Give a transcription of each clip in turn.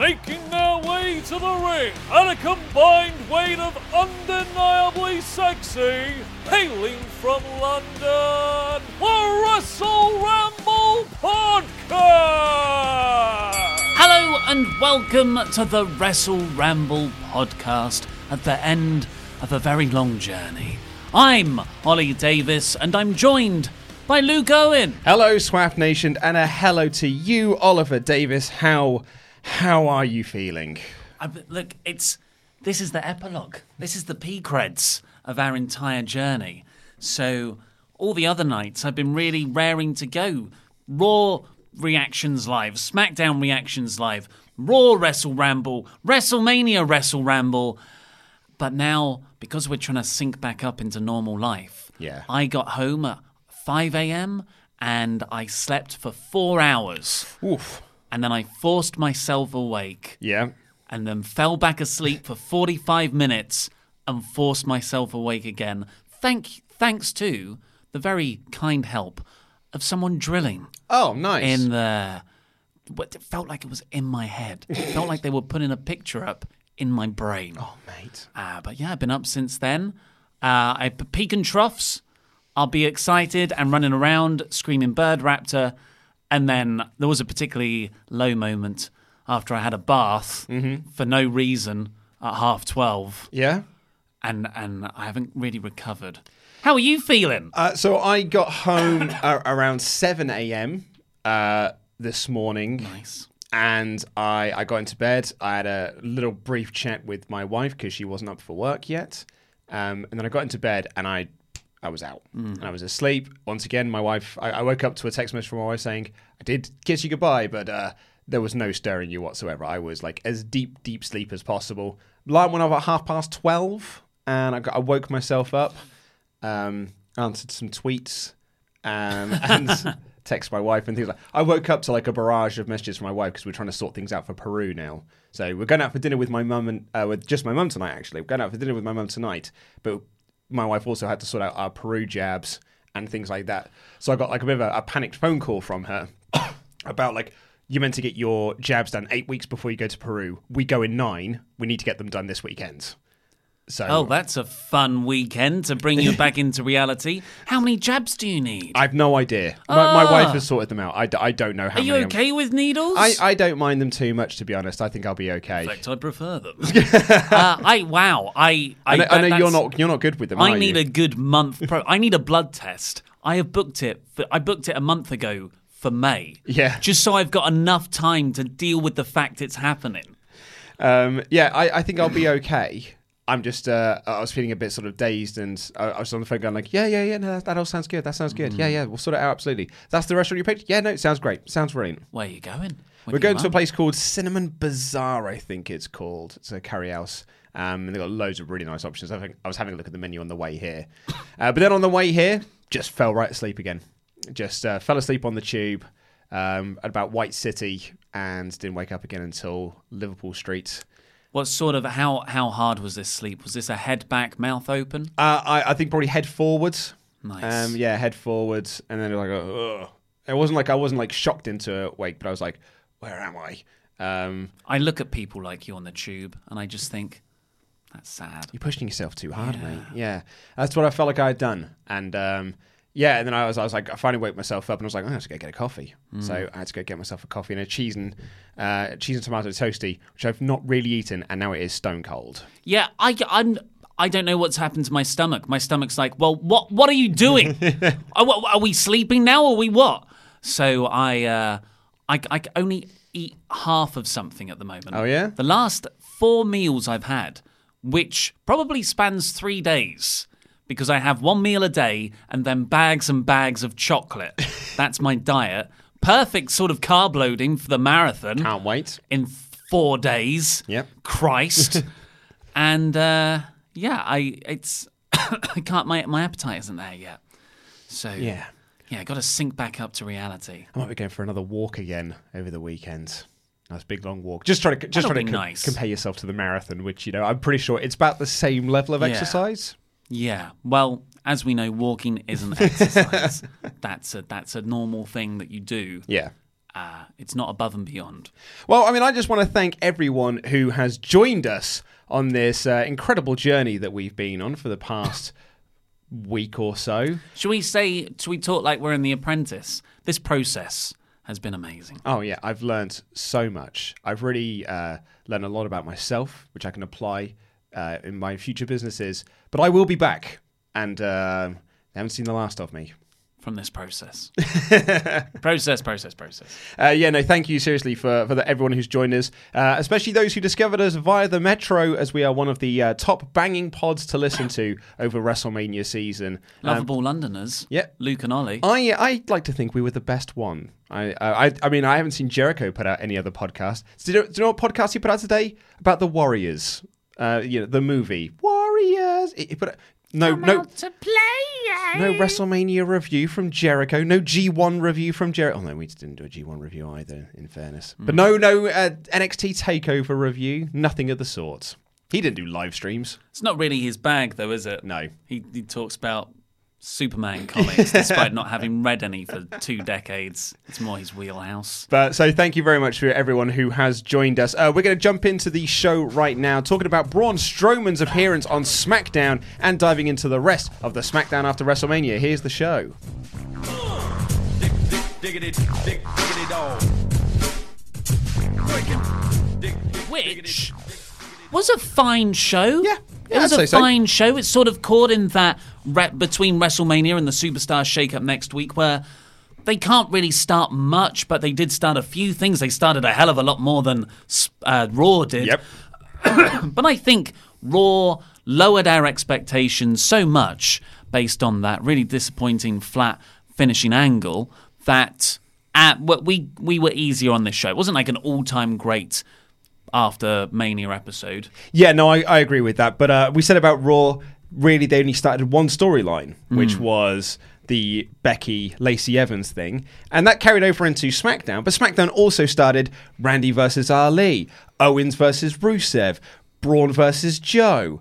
Making their way to the ring at a combined weight of undeniably sexy, hailing from London, the Wrestle Ramble Podcast! Hello and welcome to the Wrestle Ramble podcast at the end of a very long journey. I'm Ollie Davis and I'm joined by Luke Owen. Hello, Swaff Nation, and a hello to you, Oliver Davis. How how are you feeling? I, look, it's this is the epilogue. This is the P creds of our entire journey. So all the other nights I've been really raring to go. Raw reactions live, SmackDown reactions live, Raw Wrestle Ramble, WrestleMania Wrestle Ramble. But now, because we're trying to sync back up into normal life, Yeah. I got home at 5 a.m. and I slept for four hours. Oof. And then I forced myself awake Yeah. and then fell back asleep for 45 minutes and forced myself awake again. Thank, thanks to the very kind help of someone drilling Oh, nice. in the. What it felt like it was in my head. It felt like they were putting a picture up in my brain. oh, mate. Uh, but yeah, I've been up since then. Uh, I peak and troughs. I'll be excited and running around screaming bird raptor. And then there was a particularly low moment after I had a bath for no reason at half twelve, Yeah. and and I haven't really recovered. How are you feeling? Uh, so I got home around 7 a.m. Uh, this morning. nice. And I, I got into bed. I had a little brief chat with my wife because she wasn't up for work yet. Um, and then I got into bed and I I was out and I was asleep. Once again, my wife, I, I woke up to a text message from my wife saying, I did kiss you goodbye, but uh, there was no stirring you whatsoever. I was like as deep, deep sleep as possible. Light went off at half past 12 and I, got, I woke myself up, um, answered some tweets um, and text my wife and things like I woke up to like a barrage of messages from my wife because we're trying to sort things out for Peru now. So we're going out for dinner with my mum and uh, with just my mum tonight. Actually, we're going out for dinner with my mum tonight, but my wife also had to sort out our Peru jabs and things like that. So I got like a bit of a, a panicked phone call from her about like you're meant to get your jabs done eight weeks before you go to Peru. We go in nine. We need to get them done this weekend. So Oh, that's a fun weekend to bring you back into reality. How many jabs do you need? I've no idea. My, my Ah. wife has sorted them out. I, d- I don't know how Are you many. I'm- okay with needles? I, I don't mind them too much, to be honest. I think I'll be okay. In fact, I prefer them. uh, I wow. I I, I know, I know you're not you're not good with them. I need you? a good month. Pro- I need a blood test. I have booked it. For, I booked it a month ago for May. Yeah. Just so I've got enough time to deal with the fact it's happening. Um, yeah, I, I think I'll be okay. I'm just uh, I was feeling a bit sort of dazed, and I, I was on the phone going like, yeah, yeah, yeah, no, that, that all sounds good. That sounds good. Mm. Yeah, yeah, we'll sort it out absolutely. That's the restaurant you picked. Yeah, no, it sounds great. Sounds brilliant. Where are you going? With We're going to a place called Cinnamon Bazaar, I think it's called. It's a curry house. Um, and they've got loads of really nice options. I think I was having a look at the menu on the way here. Uh, but then on the way here, just fell right asleep again. Just uh, fell asleep on the tube um, at about White City and didn't wake up again until Liverpool Street. What sort of how how hard was this sleep? Was this a head back, mouth open? Uh, I, I think probably head forwards. Nice. Um, yeah, head forwards, and then it was like, ugh. It wasn't like I wasn't like shocked into a wake, but I was like, where am I? Um, I look at people like you on the tube, and I just think that's sad. you're pushing yourself too hard, mate. Yeah, that's what I felt like I had done, and um, yeah, and then I was, I was like, I finally woke myself up, and I was like, oh, I have to go get a coffee. So I had to go get myself a coffee and a cheese and uh, cheese and tomato toasty, which I've not really eaten, and now it is stone cold. Yeah, I, I'm. I don't know what's happened to my stomach. My stomach's like, well, what? What are you doing? are, are we sleeping now, or are we what? So I, uh, I, I only eat half of something at the moment. Oh, yeah? The last four meals I've had, which probably spans three days, because I have one meal a day and then bags and bags of chocolate. That's my diet. Perfect sort of carb loading for the marathon Can't wait. in four days. Yep. Christ. and uh, yeah, I it's I can't my my appetite isn't there yet. So Yeah. yeah, got to sink back up to reality. I might be going for another walk again over the weekend. Nice big long walk. Just trying to just That'll trying to co- nice. compare yourself to the marathon, which you know I'm pretty sure it's about the same level of Yeah. exercise. Yeah. Well, as we know, walking isn't exercise. that's a that's a normal thing that you do. Yeah. Uh, it's not above and beyond. Well, I mean, I just want to thank everyone who has joined us on this uh, incredible journey that we've been on for the past week or so. Should we say? Should we talk like we're in The Apprentice? This process has been amazing. Oh yeah, I've learned so much. I've really uh, learned a lot about myself, which I can apply uh, in my future businesses. But I will be back, and uh, they haven't seen the last of me. From this process, process, process, process. Uh, yeah, no, thank you seriously for, for the, everyone who's joined us, uh, especially those who discovered us via the Metro, as we are one of the uh, top banging pods to listen to over WrestleMania season. Um, Lovable Londoners. yeah. Luke and Ollie. I I like to think we were the best one. I I I mean I haven't seen Jericho put out any other podcast. Do you know, do you know what podcast he put out today about the Warriors? Uh, you know the movie Warriors. He, he put out, no no to play. no WrestleMania review from Jericho. No G1 review from Jericho. Oh no, we didn't do a G1 review either. In fairness, but no no uh, NXT Takeover review. Nothing of the sort. He didn't do live streams. It's not really his bag, though, is it? No. He, he talks about Superman comics, despite not having read any for two decades. It's more his wheelhouse. But so thank you very much for everyone who has joined us. Uh, we're going to jump into the show right now, talking about Braun Strowman's appearance on SmackDown and diving into the rest of the SmackDown after WrestleMania. Here's the show. Diggity, dig, diggity dog. Which was a fine show. Yeah. It was I'd a say so. fine show. It's sort of caught in that re- between WrestleMania and the Superstar shake-up next week where they can't really start much, but they did start a few things. They started a hell of a lot more than uh, Raw did. Yep. But I think Raw lowered our expectations so much based on that really disappointing flat finishing angle that at, we we were easier on this show. It wasn't like an all-time great after Mania episode. Yeah, no, I, I agree with that. But uh, we said about Raw, really, they only started one storyline, hmm. which was the Becky Lacey Evans thing. And that carried over into SmackDown. But SmackDown also started Randy versus Ali, Owens versus Rusev, Braun versus Joe.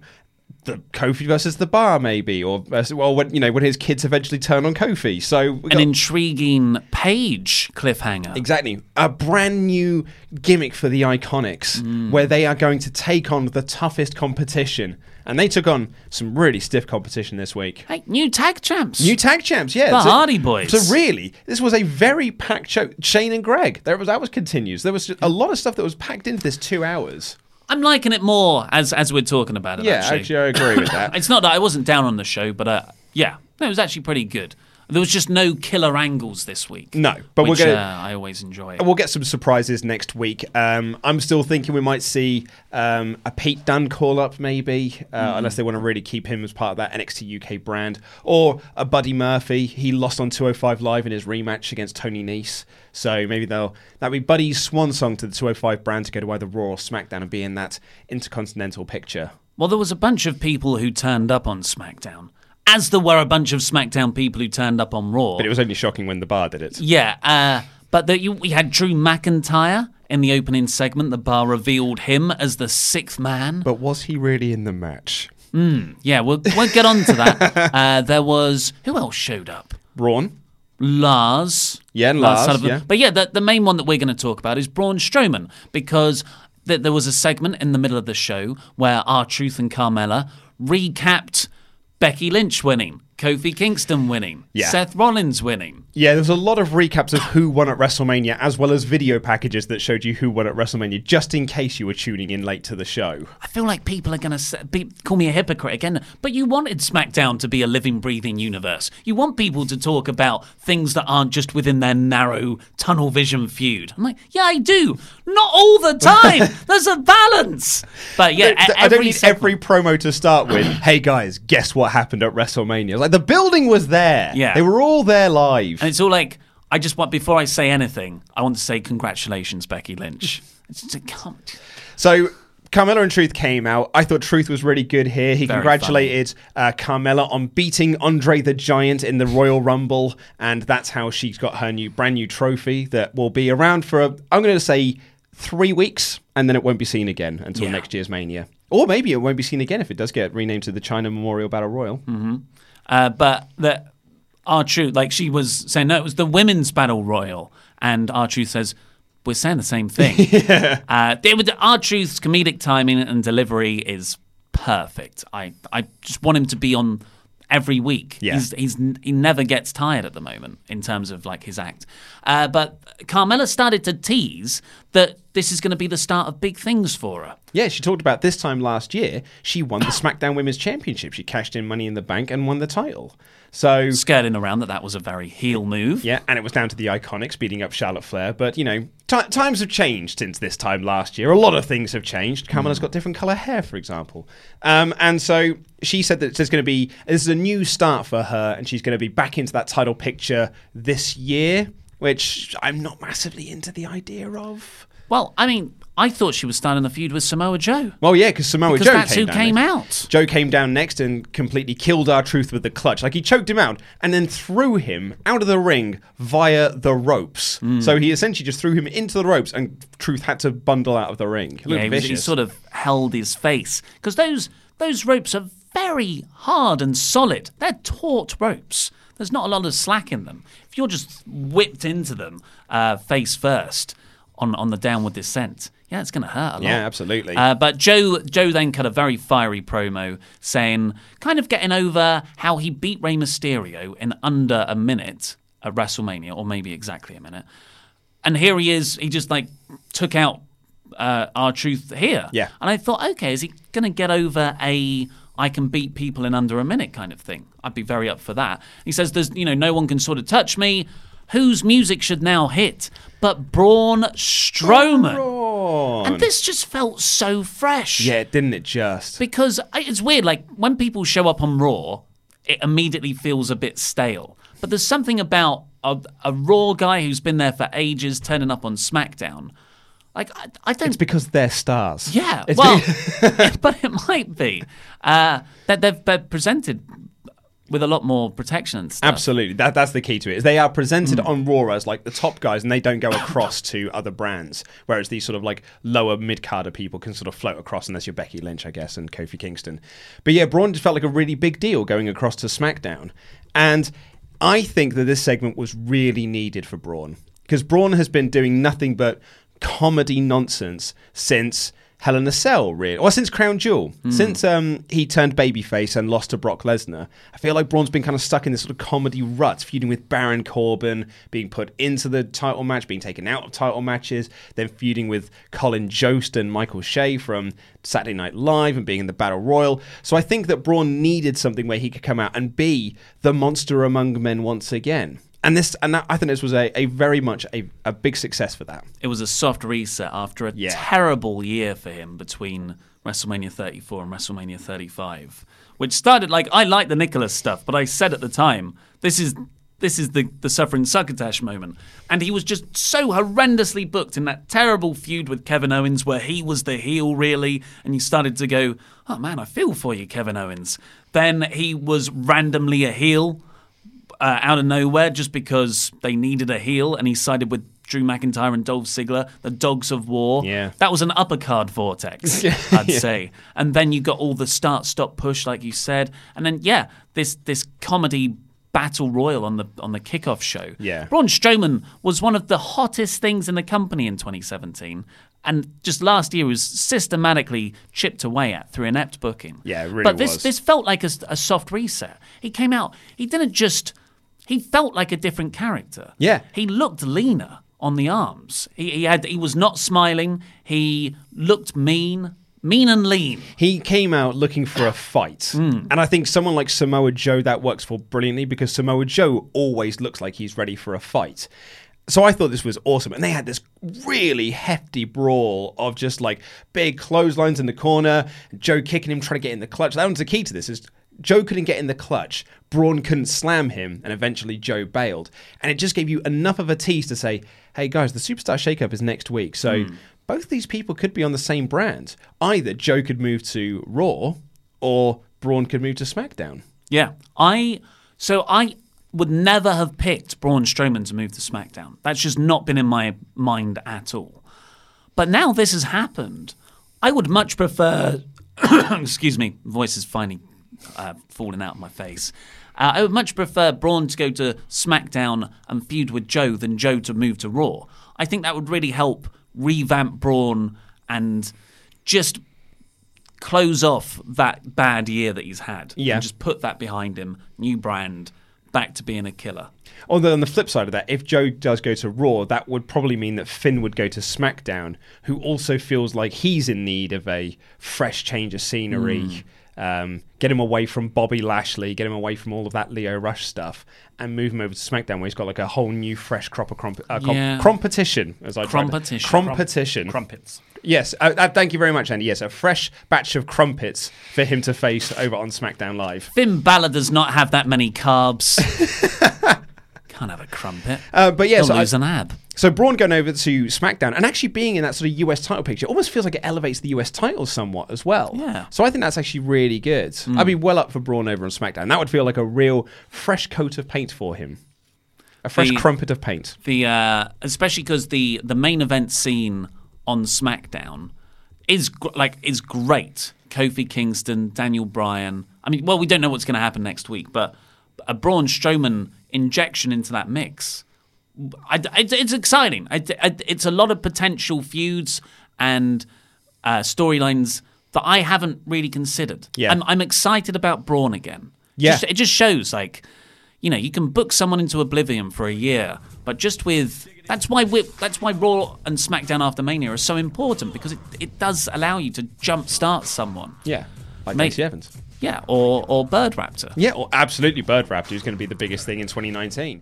The Kofi versus the Bar, maybe, or well, when you know when his kids eventually turn on Kofi. So we An intriguing page cliffhanger. Exactly. A brand new gimmick for the Iconics Mm. where they are going to take on the toughest competition. And they took on some really stiff competition this week. Hey, new tag champs. New tag champs, yeah. The So- Hardy Boys. So really, this was a very packed show. Shane and Greg, there was that was continues. There was a lot of stuff that was packed into this two hours. I'm liking it more as as we're talking about it. Yeah, actually. actually, I agree with that. It's not that I wasn't down on the show, but uh, yeah, no, it was actually pretty good. There was just no killer angles this week. No, but we're gonna- uh, I always enjoy. It. We'll get some surprises next week. Um, I'm still thinking we might see um, a Pete Dunne call up, maybe, uh, unless they want to really keep him as part of that NXT UK brand, or a Buddy Murphy. He lost on 205 Live in his rematch against Tony Nese, so maybe they'll that'll be Buddy's swan song to the 205 brand to go to either Raw or SmackDown and be in that intercontinental picture. Well, there was a bunch of people who turned up on SmackDown, as there were a bunch of SmackDown people who turned up on Raw. But it was only shocking when the bar did it. Yeah, uh, but the, you, we had Drew McIntyre in the opening segment. The bar revealed him as the sixth man. But was he really in the match? Yeah, we'll, we'll get on to that. uh, there was. Who else showed up? Braun. Lars. Yeah, Lars, yeah. But yeah, the, the main one that we're going to talk about is Braun Strowman because th- there was a segment in the middle of the show where R-Truth and Carmella recapped Becky Lynch winning, Kofi Kingston winning, Yeah. Seth Rollins winning. Yeah, there's a lot of recaps of who won at WrestleMania, as well as video packages that showed you who won at WrestleMania, just in case you were tuning in late to the show. I feel like people are going to be, call me a hypocrite again, but you wanted SmackDown to be a living, breathing universe. You want people to talk about things that aren't just within their narrow tunnel vision feud. I'm like, yeah, I do. Not all the time. There's a balance. But yeah, e- I don't every need every promo to start with. hey guys, guess what happened at WrestleMania? Like the building was there. Yeah. they were all there live. And it's all like, I just want, before I say anything, I want to say congratulations, Becky Lynch. It's just a come. So Carmella and Truth came out. I thought Truth was really good here. He Very congratulated uh, Carmella on beating Andre the Giant in the Royal Rumble, and that's how she's got her new brand new trophy that will be around for a, I'm going to say three weeks, and then it won't be seen again until Yeah. next year's Mania. Or maybe it won't be seen again if it does get renamed to the Chyna Memorial Battle Royal. Uh, but that R-Truth, like she was saying, no, it was the women's battle royal, and R-Truth says we're saying the same thing. uh, it would, R-Truth's comedic timing and delivery is perfect. I I just want him to be on every week. Yeah. He's, he's he never gets tired at the moment in terms of like his act. Uh, but Carmella started to tease that this is going to be the start of big things for her. Yeah, she talked about this time last year, she won the SmackDown Women's Championship. She cashed in money in the bank and won the title. So Skirting around that that was a very heel move. Yeah, and it was down to the Iconics beating up Charlotte Flair. But, you know, ti times have changed since this time last year. A lot of things have changed. Carmella's got different colour hair, for example. Um, and so she said that there's going to be, this is a new start for her, and she's going to be back into that title picture this year, which I'm not massively into the idea of. Well, I mean, I thought she was starting the feud with Samoa Joe. Well, yeah, because Samoa Because Joe that's came who down came next. out. Joe came down next and completely killed R-Truth with the clutch. Like he choked him out and then threw him out of the ring via the ropes. Hmm. So he essentially just threw him into the ropes, and Truth had to bundle out of the ring. Yeah, he, was- he sort of held his face because those those ropes are very hard and solid. They're taut ropes. There's not a lot of slack in them. If you're just whipped into them uh, face first on on the downward descent, yeah, it's going to hurt a lot. Yeah, absolutely. Uh, but Joe Joe then cut a very fiery promo saying, kind of getting over how he beat Rey Mysterio in under a minute at WrestleMania, or maybe exactly a minute. And here he is. He just like took out uh, R-Truth here. Yeah. And I thought, okay, is he going to get over a I can beat people in under a minute kind of thing? I'd be very up for that. He says, "There's you know no one can sort of touch me." Whose music should now hit? But Braun Strowman. Braun. And this just felt so fresh. yeah, didn't it just? Because it's weird, like when people show up on Raw, it immediately feels a bit stale. But there's something about a, a Raw guy who's been there for ages turning up on SmackDown. Like, I, I don't. It's because they're stars. yeah, It's well, but it might be. Uh, that they've, they're presented with a lot more protection and stuff. Absolutely, that that's the key to it. Is they are presented Hmm. on Raw as like the top guys, and they don't go across to other brands. Whereas these sort of like lower mid carder people can sort of float across, unless you're Becky Lynch, I guess, and Kofi Kingston. But yeah, Braun just felt like a really big deal going across to SmackDown, and I think that this segment was really needed for Braun because Braun has been doing nothing but comedy nonsense since. Hell in a Cell, really, or since Crown Jewel, since um, he turned babyface and lost to Brock Lesnar. I feel like Braun's been kind of stuck in this sort of comedy rut, feuding with Baron Corbin, being put into the title match, being taken out of title matches, then feuding with Colin Jost and Michael Che from Saturday Night Live and being in the Battle Royal. So I think that Braun needed something where he could come out and be the monster among men once again. And this, and that, I think this was a, a very much a, a big success for that. it was a soft reset after a Yeah. terrible year for him between WrestleMania 34 and WrestleMania 35, which started like I like the Nicholas stuff, but I said at the time this is this is the the suffering succotash moment, and he was just so horrendously booked in that terrible feud with Kevin Owens where he was the heel really, and you started to go, oh man, I feel for you, Kevin Owens. Then he was randomly a heel uh, out of nowhere just because they needed a heel, and he sided with Drew McIntyre and Dolph Ziggler, the Dogs of War. Yeah. That was an upper card vortex, I'd say. And then you got all the start stop push, like you said. And then, yeah, this this comedy battle royal on the on the kickoff show. Yeah. Braun Strowman was one of the hottest things in the company in 2017. And just last year was systematically chipped away at through inept booking. Yeah, really But this was. this felt like a, a soft reset. He came out. He didn't just. He felt like a different character. Yeah. He looked leaner on the arms. He, he had. He was not smiling. He looked mean, mean and lean. He came out looking for a fight. Hmm. And I think someone like Samoa Joe that works for brilliantly because Samoa Joe always looks like he's ready for a fight. So I thought this was awesome. And they had this really hefty brawl of just like big clotheslines in the corner, Joe kicking him, trying to get in the clutch. That was the key to this is Joe couldn't get in the clutch, Braun couldn't slam him, and eventually Joe bailed. And it just gave you enough of a tease to say, hey guys, the Superstar Shakeup is next week. So hmm. both these people could be on the same brand. Either Joe could move to Raw or Braun could move to SmackDown. Yeah, I. So I would never have picked Braun Strowman to move to SmackDown. That's just not been in my mind at all. But now this has happened. I would much prefer. excuse me, voice is finally uh, falling out of my face. Uh, I would much prefer Braun to go to SmackDown and feud with Joe than Joe to move to Raw. I think that would really help revamp Braun and just close off that bad year that he's had. Yeah. And just put that behind him. New brand, back to being a killer. Although on the flip side of that, if Joe does go to Raw, that would probably mean that Finn would go to SmackDown, who also feels like he's in need of a fresh change of scenery. Um, get him away from Bobby Lashley, get him away from all of that Lio Rush stuff, and move him over to SmackDown, where he's got like a whole new, fresh crop of cromp- uh, com- Yeah. competition. As I tried to- Competition. competition, Crumpets. Yes, uh, uh, thank you very much, Andy. Yes, a fresh batch of crumpets for him to face over on SmackDown Live. Finn Balor does not have that many carbs. Can't have a crumpet. Uh, but yeah, He'll I- lose an ab. So Braun going over to SmackDown and actually being in that sort of US title picture almost feels like it elevates the US title somewhat as well. Yeah. So I think that's actually really good. I'd be well up for Braun over on SmackDown. That would feel like a real fresh coat of paint for him. A fresh The- crumpet of paint. The uh, especially because the the main event scene on SmackDown is gr- like is great. Kofi Kingston, Daniel Bryan. I mean, well, we don't know what's going to happen next week, but a Braun Strowman injection into that mix, I, I- it's exciting. I, I- it's a lot of potential feuds and uh, storylines that I haven't really considered. Yeah. I'm, I'm excited about Braun again. Yeah. Just- it just shows like you know you can book someone into oblivion for a year, but just with that's why we that's why Raw and SmackDown after Mania are so important because it, it does allow you to jumpstart someone. Yeah. Like Mate. Evans. Yeah, or or Bird Raptor. Yeah, or absolutely Bird Raptor, is going to be the biggest thing in 2019.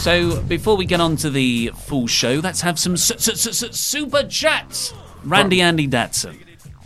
So before we get on to the full show, let's have some su- su- su- su- super chats. Randy Andy Datson.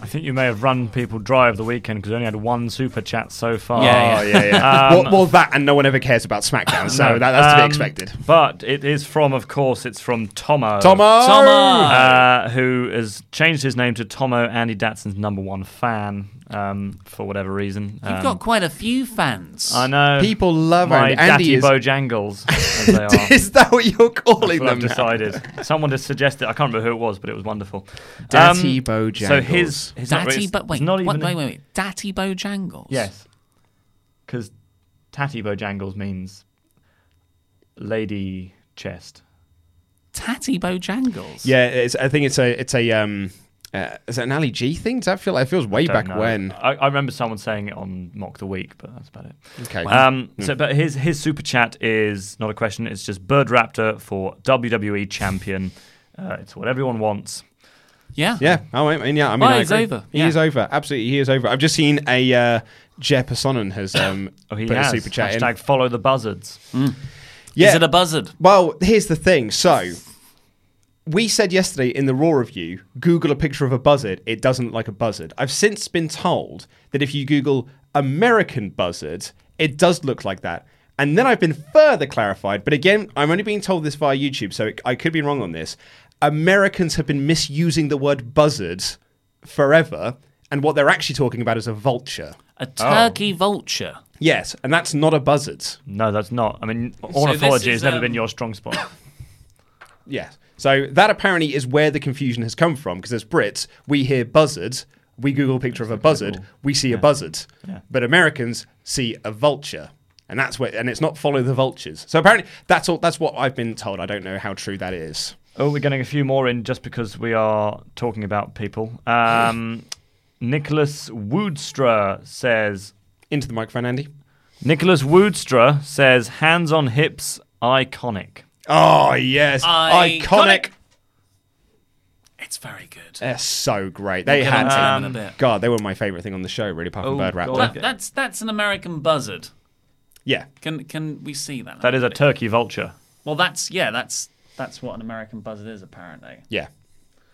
I think you may have run people dry over the weekend because we only had one super chat so far. Yeah, Oh yeah, yeah. Um, well, well, that and no one ever cares about SmackDown, so No, that, that's to be um, expected. But it is from, of course, it's from Tomo. Tomo, Tomo! Uh, who has changed his name to Tomo Andy Datson's number one fan um, for whatever reason. You've Um, got quite a few fans. I know. people love my Andy. Andy Datty is, Bojangles, as they are. is that what you're calling That's what I've them? decided. Someone just suggested. I can't remember who it was, but it was wonderful. Datty Um, Bojangles. So his, his not- Datty, it's- but wait, it's not what- even wait, wait, wait. Datty Bojangles. Yes, because Tatty Bojangles means lady chest. Tatty Bojangles. Yeah, it's, I think it's a it's a um, uh, is it an Ali G thing? Does that feel like it feels way Don't back know. when? I, I remember someone saying it on Mock the Week, but that's about it. Okay, Um, so, but his his super chat is not a question. It's just Bird Raptor for WWE champion. Uh, it's what everyone wants. Yeah. yeah. Oh, I mean, yeah. I mean, Oh, he's agree. over. He Yeah. is over. Absolutely, he is over. I've just seen a uh, Jer Personen has um, Oh, he put has a super chat in. hashtag follow the buzzards. Yeah. Is it a buzzard? Well, here's the thing. So, we said yesterday in the Raw review, Google a picture of a buzzard. It doesn't look like a buzzard. I've since been told that if you Google American buzzard, it does look like that. And then I've been further clarified, but again, I'm only being told this via YouTube, so it, I could be wrong on this. Americans have been misusing the word buzzard forever, and what they're actually talking about is a vulture. A turkey vulture. Yes, and that's not a buzzard. No, that's not. I mean, ornithology is, has never um, been your strong spot. Yes. So that apparently is where the confusion has come from because as Brits, we hear buzzards, we Google a picture of a buzzard, we see a buzzard. But Americans see a vulture. And that's where and it's not follow the vultures. So apparently that's all that's what I've been told. I don't know how true that is. Oh, we're getting a few more in just because we are talking about people. Um, Nicholas Woodstra says. Into the microphone, Andy. Nicholas Woodstra says, "Hands on hips, iconic." Oh yes. Iconic. Iconic. It's very good. They're so great. They We'll get had onto them in a bit. God, they were my favourite thing on the show, really, apart from Oh, Bird Raptor. God. That, that's that's an American buzzard. Yeah. Can can we see that? That is a turkey vulture. Well, that's yeah. That's that's what an American buzzard is apparently. Yeah.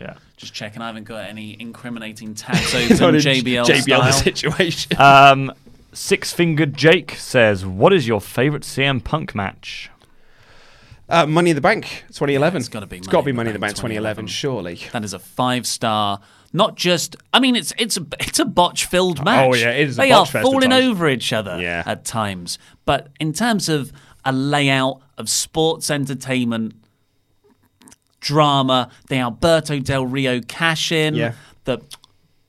Yeah. Just checking. I haven't got any incriminating tags Not open in JBL, JBL style. situation. Um, Six Fingered Jake says, "What is your favorite CM Punk match?" Uh, Money in the Bank 2011. it's gotta be It's Money got to in be the Money in the Bank Bank 2011, 2011. surely. That is a five star. Not just. I mean, it's it's a it's a botch filled match. Oh, yeah, it is a They botch are fest falling over each other Yeah. at times. But in terms of a layout of sports entertainment drama, the Alberto Del Rio cash in, Yeah. the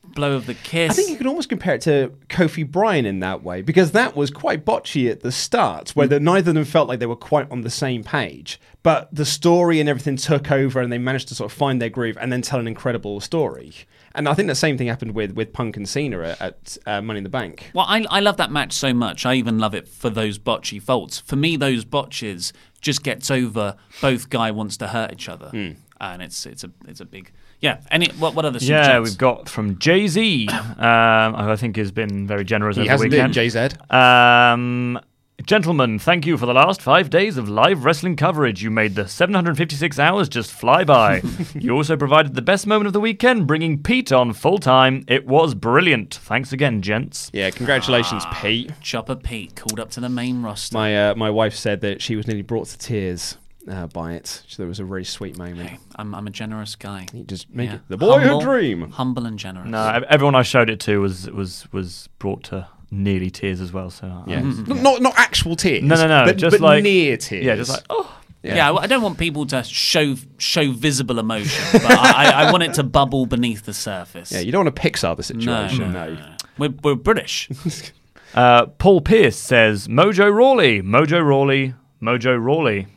blow of the kiss. I think you could almost compare it to Kofi Bryan in that way because that was quite botchy at the start, where the, neither of them felt like they were quite on the same page. But the story and everything took over, and they managed to sort of find their groove and then tell an incredible story. And I think the same thing happened with with Punk and Cena at, at uh, Money in the Bank. Well, I, I love that match so much. I even love it for those botchy faults. For me, those botches just gets over both guy wants to hurt each other, Hmm. and it's it's a it's a big yeah. Any what what other super Yeah, chats? we've got from Jay Z, um, who I think has been very generous He over hasn't the been weekend. JZ. Um, Gentlemen, thank you for the last five days of live wrestling coverage. You made the 756 hours just fly by. you also provided the best moment of the weekend, bringing Pete on full time. It was brilliant. Thanks again, gents. Yeah, congratulations, Ah. Pete. Chopper Pete called up to the main roster. My uh, my wife said that she was nearly brought to tears uh, by it. So it was a really sweet moment. Hey, I'm, I'm a generous guy. You just make Yeah. it the boyhood Humble- dream. Humble and generous. No, everyone I showed it to was was was brought to nearly tears as well. So uh, Yeah, not not actual tears. No, no, no, but, just but like- near tears. yeah, just like oh. Yeah, I- I don't want people to show show visible emotion, but I, I, I want it to bubble beneath the surface. yeah. You don't want to Pixar the situation. no, No, no. We're, we're British. Uh, Paul Pierce says Mojo Rawley, Mojo Rawley, Mojo Rawley.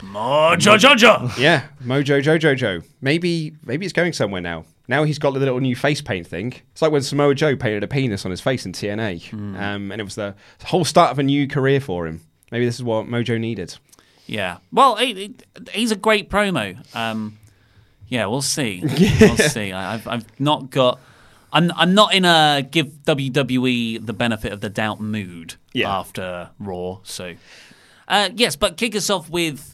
Mojo Jojo. Yeah, Mojo Jojo Joe. Maybe maybe it's going somewhere now. Now he's got the little new face paint thing. It's like when Samoa Joe painted a penis on his face in TNA, um, and it was the whole start of a new career for him. Maybe this is what Mojo needed. Yeah. Well, he, he- he's a great promo. Um, yeah, we'll see. We'll see. I, I've, I've not got. I'm, I'm not in a give WWE the benefit of the doubt mood Yeah. after Raw. So, uh, yes, but kick us off with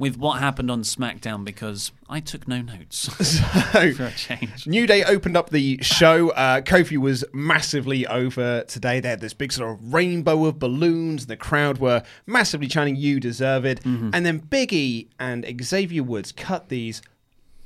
with what happened on SmackDown because I took no notes so, for a change. New Day opened up the show. Uh, Kofi was massively over today. They had this big sort of rainbow of balloons. The crowd were massively chanting, You deserve it. And then Biggie and Xavier Woods cut these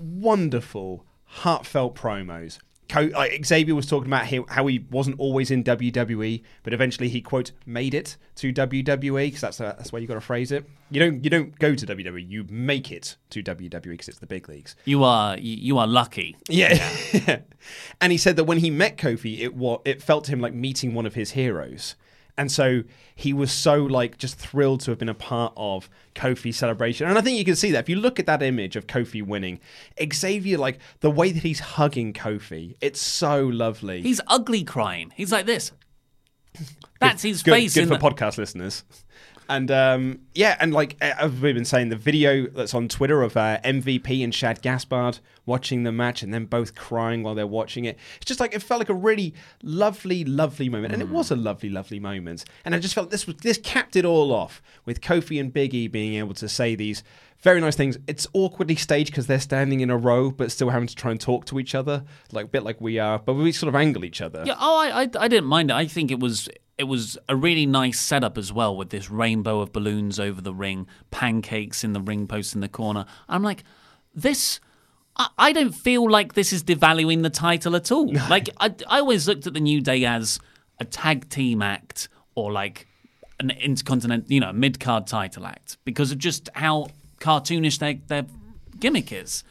wonderful, heartfelt promos. Like Xavier was talking about how, how he wasn't always in WWE, but eventually he quote made it to WWE because that's uh, that's the way you got to phrase it. You don't you don't go to WWE, you make it to WWE because it's the big leagues. You are you, are lucky. Yeah. and he said that when he met Kofi, it wa- it felt to him like meeting one of his heroes. And so he was so like just thrilled to have been a part of Kofi's celebration. And I think you can see that if you look at that image of Kofi winning, Xavier like the way that he's hugging Kofi, it's so lovely. He's ugly crying. He's like this. That's his good, face. good in for the- podcast listeners. And um, yeah, and like I've been saying, the video that's on Twitter of uh, MVP and Shad Gaspard watching the match and then both crying while they're watching it. It's just like it felt like a really lovely, lovely moment, and it was a lovely, lovely moment. And I just felt this was this capped it all off with Kofi and Biggie being able to say these very nice things. It's awkwardly staged because they're standing in a row, but still having to try and talk to each other, like a bit like we are, but we sort of angle each other. Yeah, oh, I, I, I didn't mind it. I think it was it was a really nice setup as well with this rainbow of balloons over the ring, pancakes in the ring post in the corner. I'm like, this. I, I don't feel like this is devaluing the title at all. like I, I always looked at the New Day as a tag team act or like an intercontinental, you know, mid card title act because of just how cartoonish their their gimmick is.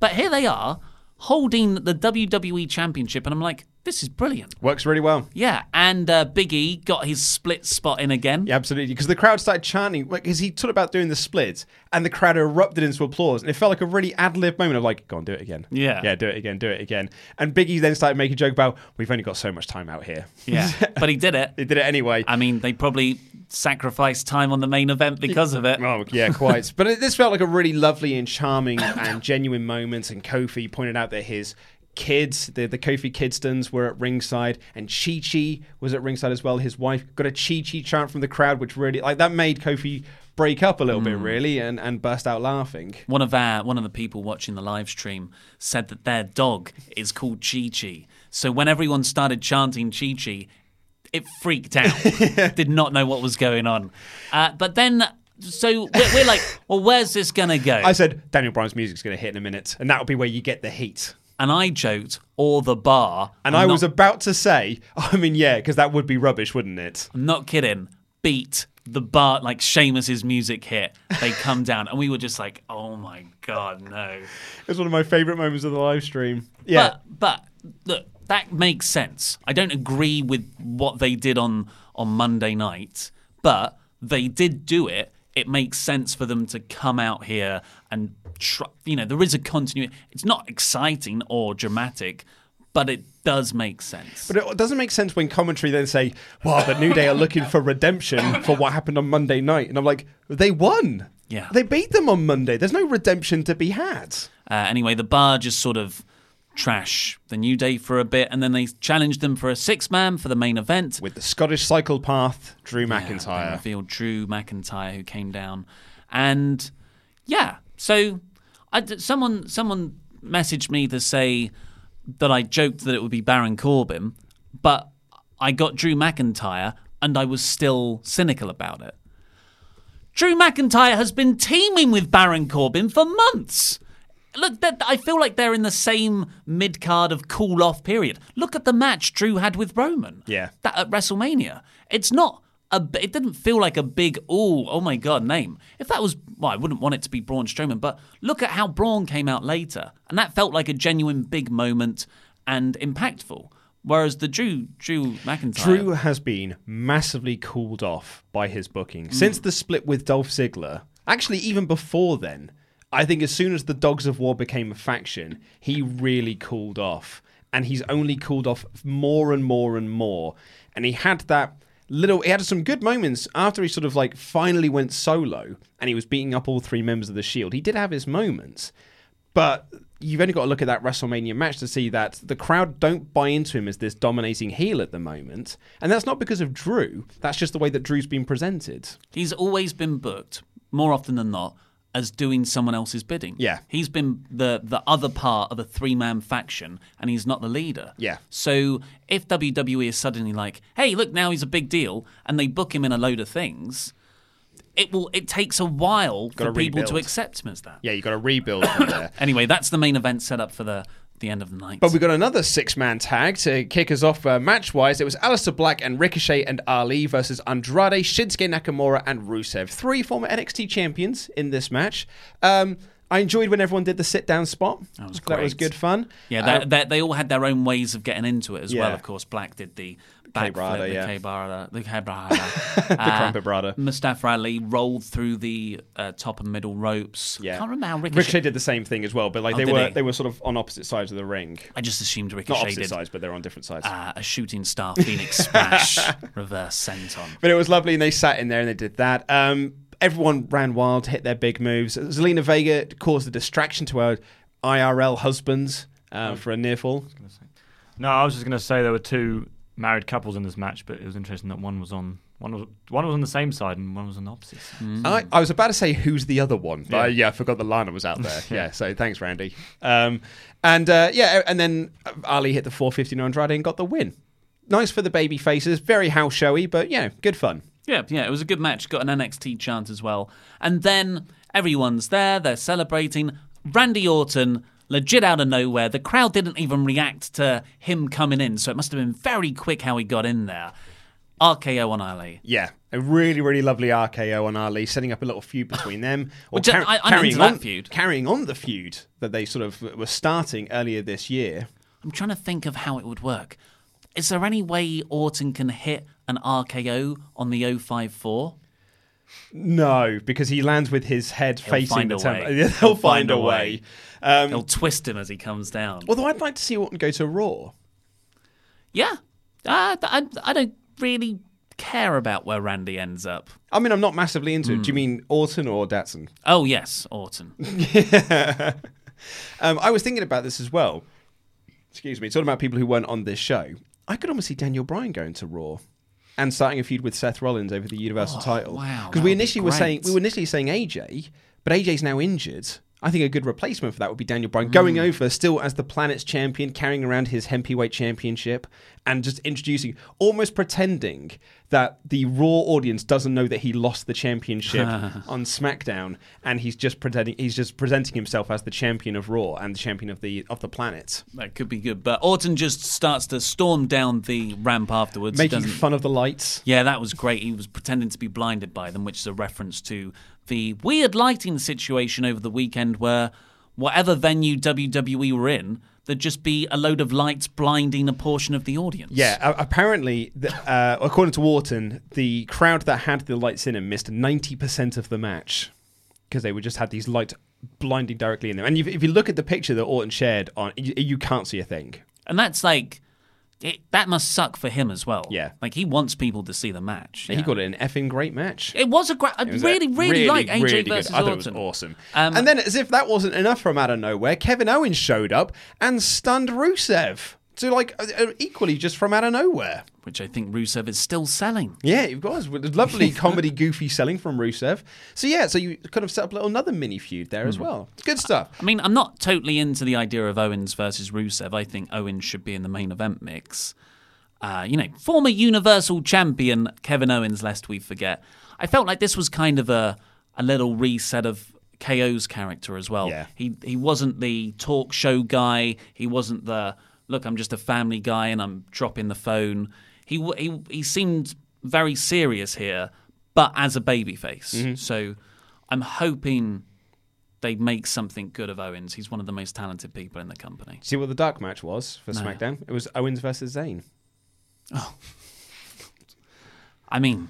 But here they are holding the WWE Championship, and I'm like, this is brilliant. Works really well. Yeah, and uh, Big E got his split spot in again. Yeah, absolutely. Because the crowd started chanting, because he talked about doing the splits, and the crowd erupted into applause, and it felt like a really ad lib moment of like, go on, do it again. Yeah. yeah, do it again, do it again. And Biggie then started making a joke about, we've only got so much time out here. Yeah, but he did it. He did it anyway. I mean, they probably sacrificed time on the main event because of it. Oh, yeah, quite. but it, this felt like a really lovely and charming and genuine moment. And Kofi pointed out that his kids, the, the Kofi Kidstons, were at ringside, and Chi Chi was at ringside as well. His wife got a Chi Chi chant from the crowd, which really, like, that made Kofi break up a little bit, really, and, and burst out laughing. One of our one of the people watching the live stream said that their dog is called Chi Chi. So when everyone started chanting Chi Chi, it freaked out. Did not know what was going on. Uh, but then, so we're, we're like, well, where's this gonna go? I said Daniel Bryan's music's going to hit in a minute, and that'll be where you get the heat. And I joked, or the bar. And I'm I was not- about to say, I mean, yeah, because that would be rubbish, wouldn't it? I'm not kidding. Beat the bar like Sheamus's music hit. They come down, and we were just like, "Oh my god, no!" It was one of my favourite moments of the live stream. Yeah. But but look, that makes sense. I don't agree with what they did on on Monday night, but they did do it. It makes sense for them to come out here and try, you know there is a continuity. It's not exciting or dramatic, but it does make sense. But it doesn't make sense when commentary then say, well, the New Day are looking for redemption for what happened on Monday night. And I'm like, they won. Yeah. They beat them on Monday. There's no redemption to be had. Uh, anyway, the bar just sort of trash the New Day for a bit, and then they challenged them for a six man for the main event. With the Scottish psychopath, Drew Yeah, McIntyre. revealed Drew McIntyre who came down, and yeah, so I someone someone messaged me to say that I joked that it would be Baron Corbin, but I got Drew McIntyre, and I was still cynical about it. Drew McIntyre has been teaming with Baron Corbin for months. Look, I feel like they're in the same mid card of cool off period. Look at the match Drew had with Roman. Yeah. that at WrestleMania. It's not a. It didn't feel like a big oh oh my god name. If that was, well, I wouldn't want it to be Braun Strowman. But look at how Braun came out later, and that felt like a genuine big moment and impactful. Whereas the Drew Drew McIntyre, Drew has been massively cooled off by his booking mm. since the split with Dolph Ziggler. Actually, even before then, I think as soon as the Dogs of War became a faction, he really cooled off. And he's only cooled off more and more and more. And he had that little, he had some good moments after he sort of like finally went solo and he was beating up all three members of the Shield. He did have his moments. But you've only got to look at that WrestleMania match to see that the crowd don't buy into him as this dominating heel at the moment. And that's not because of Drew. That's just the way that Drew's been presented. He's always been booked, more often than not, as doing someone else's bidding. Yeah. He's been the the other part of a three man faction and he's not the leader. Yeah. So if WWE is suddenly like, hey, look, now he's a big deal, and they book him in a load of things, it will it takes a while Gotta for people to accept him as that. Yeah, you got to rebuild from there. Anyway, that's the main event set up for the the end of the night. But we got another six man tag to kick us off uh, match wise. It was Aleister Black and Ricochet and Ali versus Andrade, Shinsuke Nakamura, and Rusev. Three former NXT champions in this match. Um, I enjoyed when everyone did the sit down spot. That was That was good fun. Yeah, Uh, they, they, they all had their own ways of getting into it as well. Of course, Black did the K-Brada, backflip, the yeah. K-Brada, the K-Brada. the Crumpet Brada. Mustafa Ali rolled through the uh, top and middle ropes. yeah. can't remember how Ricochet. Ricochet did the same thing as well, but like Oh, they were he? they were sort of on opposite sides of the ring. I just assumed Ricochet Not Ricochet opposite did sides, but they're on different sides. uh, a shooting star Phoenix splash reverse senton. But it was lovely, and they sat in there and they did that. Um, everyone ran wild, hit their big moves. Zelina Vega caused a distraction to her IRL husbands uh, for a near fall. No, I was just going to say there were two married couples in this match, but it was interesting that one was on one was one was on the same side and one was on the opposite. Side. I, I was about to say who's the other one, but Yeah. yeah, yeah I forgot the line was out there. yeah, so thanks, Randy. Um, and uh, yeah, and then Ali hit the 450 on Andrade and got the win. Nice for the baby faces, very house showy, but yeah, good fun. Yeah, yeah, it was a good match. Got an NXT chant as well. And then everyone's there, they're celebrating. Randy Orton, legit out of nowhere. The crowd didn't even react to him coming in, so it must have been very quick how he got in there. RKO on Ali. Yeah, a really, really lovely RKO on Ali, setting up a little feud between them. Or Which, I- I'm carrying on, feud. Carrying on the feud that they sort of were starting earlier this year. I'm trying to think of how it would work. Is there any way Orton can hit an RKO on the 054? No, because he lands with his head He'll facing find the a temple. way. They'll He'll find a way. Um, He'll twist him as he comes down. although I'd like to see Orton go to Raw. Yeah. Uh, I, I don't really care about where Randy ends up. I mean, I'm not massively into it. Do you mean Orton or Datson? Oh, yes, Orton. Um, I was thinking about this as well. Excuse me. Talking about people who weren't on this show. I could almost see Daniel Bryan going to Raw and starting a feud with Seth Rollins over the Universal oh, title. Oh, wow, Because we would be initially were saying we were initially saying AJ, but AJ's now injured. I think a good replacement for that would be Daniel Bryan going Mm. over still as the planet's champion, carrying around his heavyweight championship, and just introducing, almost pretending that the Raw audience doesn't know that he lost the championship on SmackDown, and he's just pretending he's just presenting himself as the champion of Raw and the champion of the of the planet, That could be good. But Orton just starts to storm down the ramp afterwards. making fun of the lights. Yeah, that was great. He was pretending to be blinded by them, which is a reference to the weird lighting situation over the weekend where whatever venue WWE were in, there'd just be a load of lights blinding a portion of the audience. Yeah, apparently, the, uh, according to Orton, the crowd that had the lights in them missed 90% of the match because they would just had these lights blinding directly in them. And if, if you look at the picture that Orton shared on, you, you can't see a thing. And that's like, it, that must suck for him as well. Yeah. like he wants people to see the match. He yeah. got an effing great match. It was a great. I a really, really, like AJ really good. versus I thought it was awesome. Um, and then, as if that wasn't enough from out of nowhere, Kevin Owens showed up and stunned Rusev. So, like, uh, uh, equally just from out of nowhere. which I think Rusev is still selling. Yeah, it was. With lovely comedy, goofy selling from Rusev. So, yeah, so you could have set up a little another mini feud there Hmm. as well. It's good stuff. I mean, I'm not totally into the idea of Owens versus Rusev. I think Owens should be in the main event mix. Uh, you know, former Universal Champion Kevin Owens, lest we forget. I felt like this was kind of a a little reset of KO's character as well. Yeah. He he wasn't the talk show guy. He wasn't the look. I'm just a family guy and I'm dropping the phone. He he he seemed very serious here, but as a babyface. Mm-hmm. So I'm hoping they make something good of Owens. He's one of the most talented people in the company. See what the dark match was for SmackDown? It was Owens versus Zayn. Oh. I mean,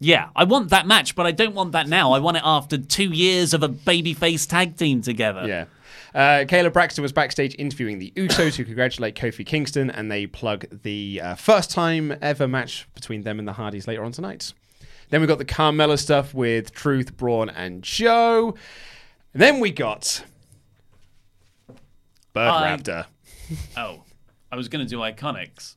yeah, I want that match, but I don't want that now. I want it after two years of a babyface tag team together. Yeah. Uh, Kayla Braxton was backstage interviewing the Usos, who congratulate Kofi Kingston, and they plug the uh, first time ever match between them and the Hardys later on tonight. Then we got the Carmella stuff with Truth, Braun, and Joe. And then we got Bird I- Raptor. Oh, I was going to do Iconics.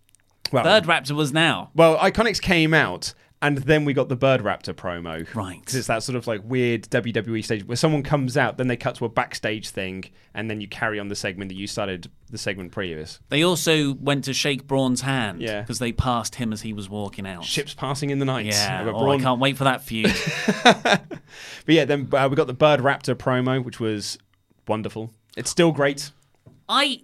Well, Bird Raptor was now. well, Iconics came out, and then we got the Bird Raptor promo. Right. Because it's that sort of like weird WWE stage where someone comes out, then they cut to a backstage thing, and then you carry on the segment that you started the segment previous. They also went to shake Braun's hand Yeah. because they passed him as he was walking out. Ships passing in the night. Yeah, oh, I can't wait for that feud. But yeah, then uh, we got the Bird Raptor promo, which was wonderful. It's still great. I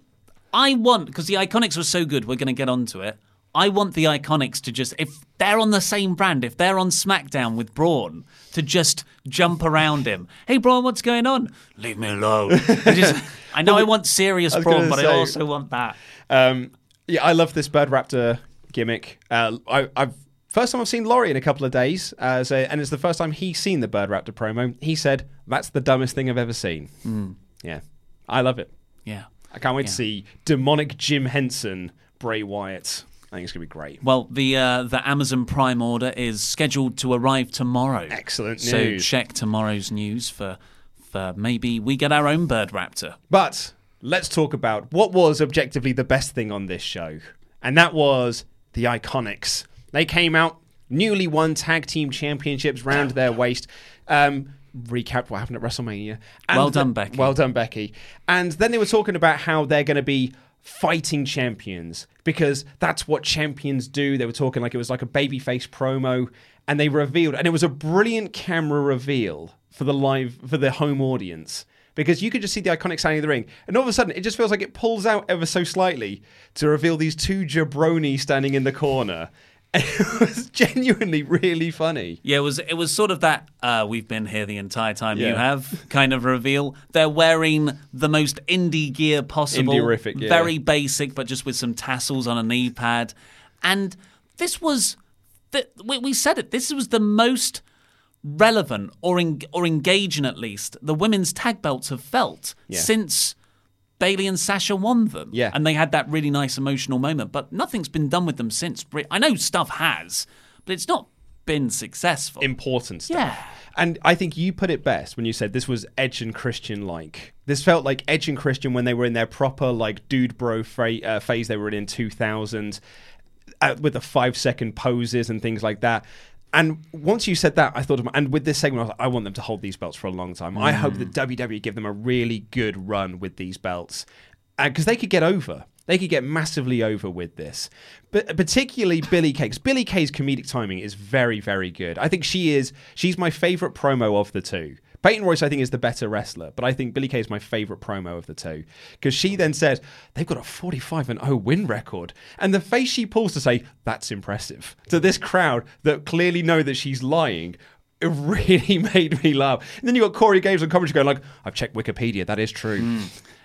I want because the Iconics was so good. We're going to get onto it. I want the Iconics to just if they're on the same brand, if they're on SmackDown with Braun, to just jump around him. Hey Braun, what's going on? Leave me alone. I, just, I know I want serious I Braun, but I also want that. Um, yeah, I love this Bird Raptor gimmick. Uh, I, I've first time I've seen Laurie in a couple of days, uh, so, and it's the first time he's seen the Bird Raptor promo. He said that's the dumbest thing I've ever seen. Yeah, I love it. Yeah. I can't wait to see demonic Jim Henson, Bray Wyatt. I think it's gonna be great. Well, the uh, the Amazon Prime order is scheduled to arrive tomorrow. Excellent So check tomorrow's news for for maybe we get our own Bird Raptor. But let's talk about what was objectively the best thing on this show, and that was the Iconics. They came out, newly won tag team championships round their waist. Um, recapped what happened at WrestleMania. And Well done, the- Becky. Well done, Becky. And then they were talking about how they're going to be fighting champions because that's what champions do. They were talking like it was like a babyface promo, and they revealed, and it was a brilliant camera reveal for the live for the home audience because you could just see the iconic standing in the ring, and all of a sudden it just feels like it pulls out ever so slightly to reveal these two jabronis standing in the corner. And it was genuinely really funny. Yeah, it was it was sort of that uh, we've been here the entire time you have kind of reveal. They're wearing the most indie gear possible. Indie-rific, yeah. Very basic, but just with some tassels on a knee pad. And this was th- we, we said it, this was the most relevant or en- or engaging at least the women's tag belts have felt Yeah. since Bayley and Sasha won them. Yeah. And they had that really nice emotional moment, but nothing's been done with them since. I know stuff has, but it's not been successful. important stuff. Yeah. And I think you put it best when you said this was Edge and Christian like. This felt like Edge and Christian when they were in their proper like dude bro uh, phase they were in in 2000 uh, with the five second poses and things like that. And once you said that, I thought, of, and with this segment, I like, I want them to hold these belts for a long time. I hope that mm. WWE give them a really good run with these belts uh, because they could get over. They could get massively over with this, but particularly Billy Kay. Billy Kay's comedic timing is very, very good. I think she is. She's my favorite promo of the two. Peyton Royce, I think, is the better wrestler, but I think Billy Kay is my favorite promo of the two because she then said they've got a 45 and 0 win record, and the face she pulls to say that's impressive to this crowd that clearly know that she's lying. It really made me laugh. And then you got Corey Graves on commentary going like, "I've checked Wikipedia. That is true." Hmm.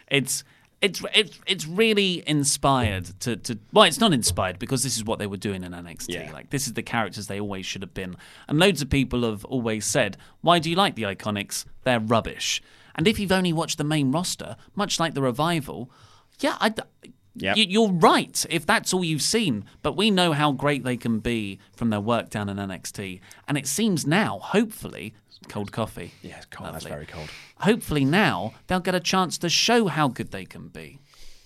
it's it's it's it's really inspired to to well it's not inspired because this is what they were doing in NXT Yeah. like this is the characters they always should have been and loads of people have always said why do you like the iconics they're rubbish and if you've only watched the main roster much like the revival yeah I Yep. you, you're right if that's all you've seen. But we know how great they can be from their work down in NXT, and it seems now, hopefully, cold coffee. Yeah, it's cold. That's very cold. Hopefully now they'll get a chance to show how good they can be.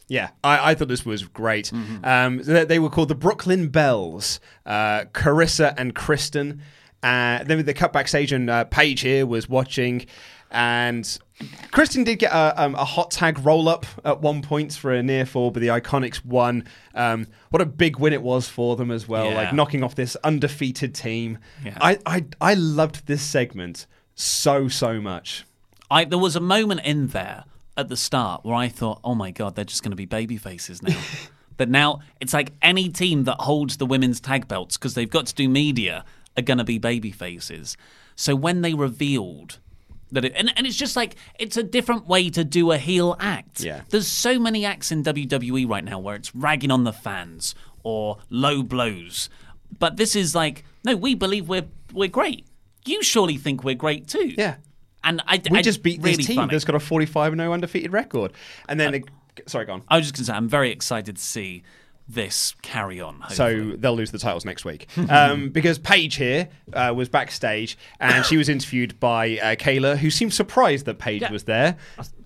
Yeah, I, I thought this was great. Mm-hmm. Um, they, they were called the Brooklyn Bells, uh, Carissa and Kristen. Uh, then the cut backstage, and uh, Paige here was watching. And Kristen did get a, um, a hot tag roll up at one point for a near fall, but the Iconics won. Um, what a big win it was for them as well, Yeah. like knocking off this undefeated team. Yeah. I, I, I loved this segment so, so much. I there was a moment in there at the start where I thought, oh my god, they're just going to be baby faces now. that now it's like any team that holds the women's tag belts because they've got to do media are going to be baby faces. So when they revealed that it, and, and it's just like it's a different way to do a heel act. Yeah. There's so many acts in WWE right now where it's ragging on the fans or low blows. But this is like, no, we believe we're we're great. You surely think we're great too. Yeah. And I, We I- just beat really this team funny. that's got a 45 0 undefeated record. And then, it, sorry, go on. I was just going to say, I'm very excited to see this carry on. hopefully. So they'll lose the titles next week. um, because Paige here uh, was backstage and she was interviewed by uh, Kayla, who seemed surprised that Paige was there.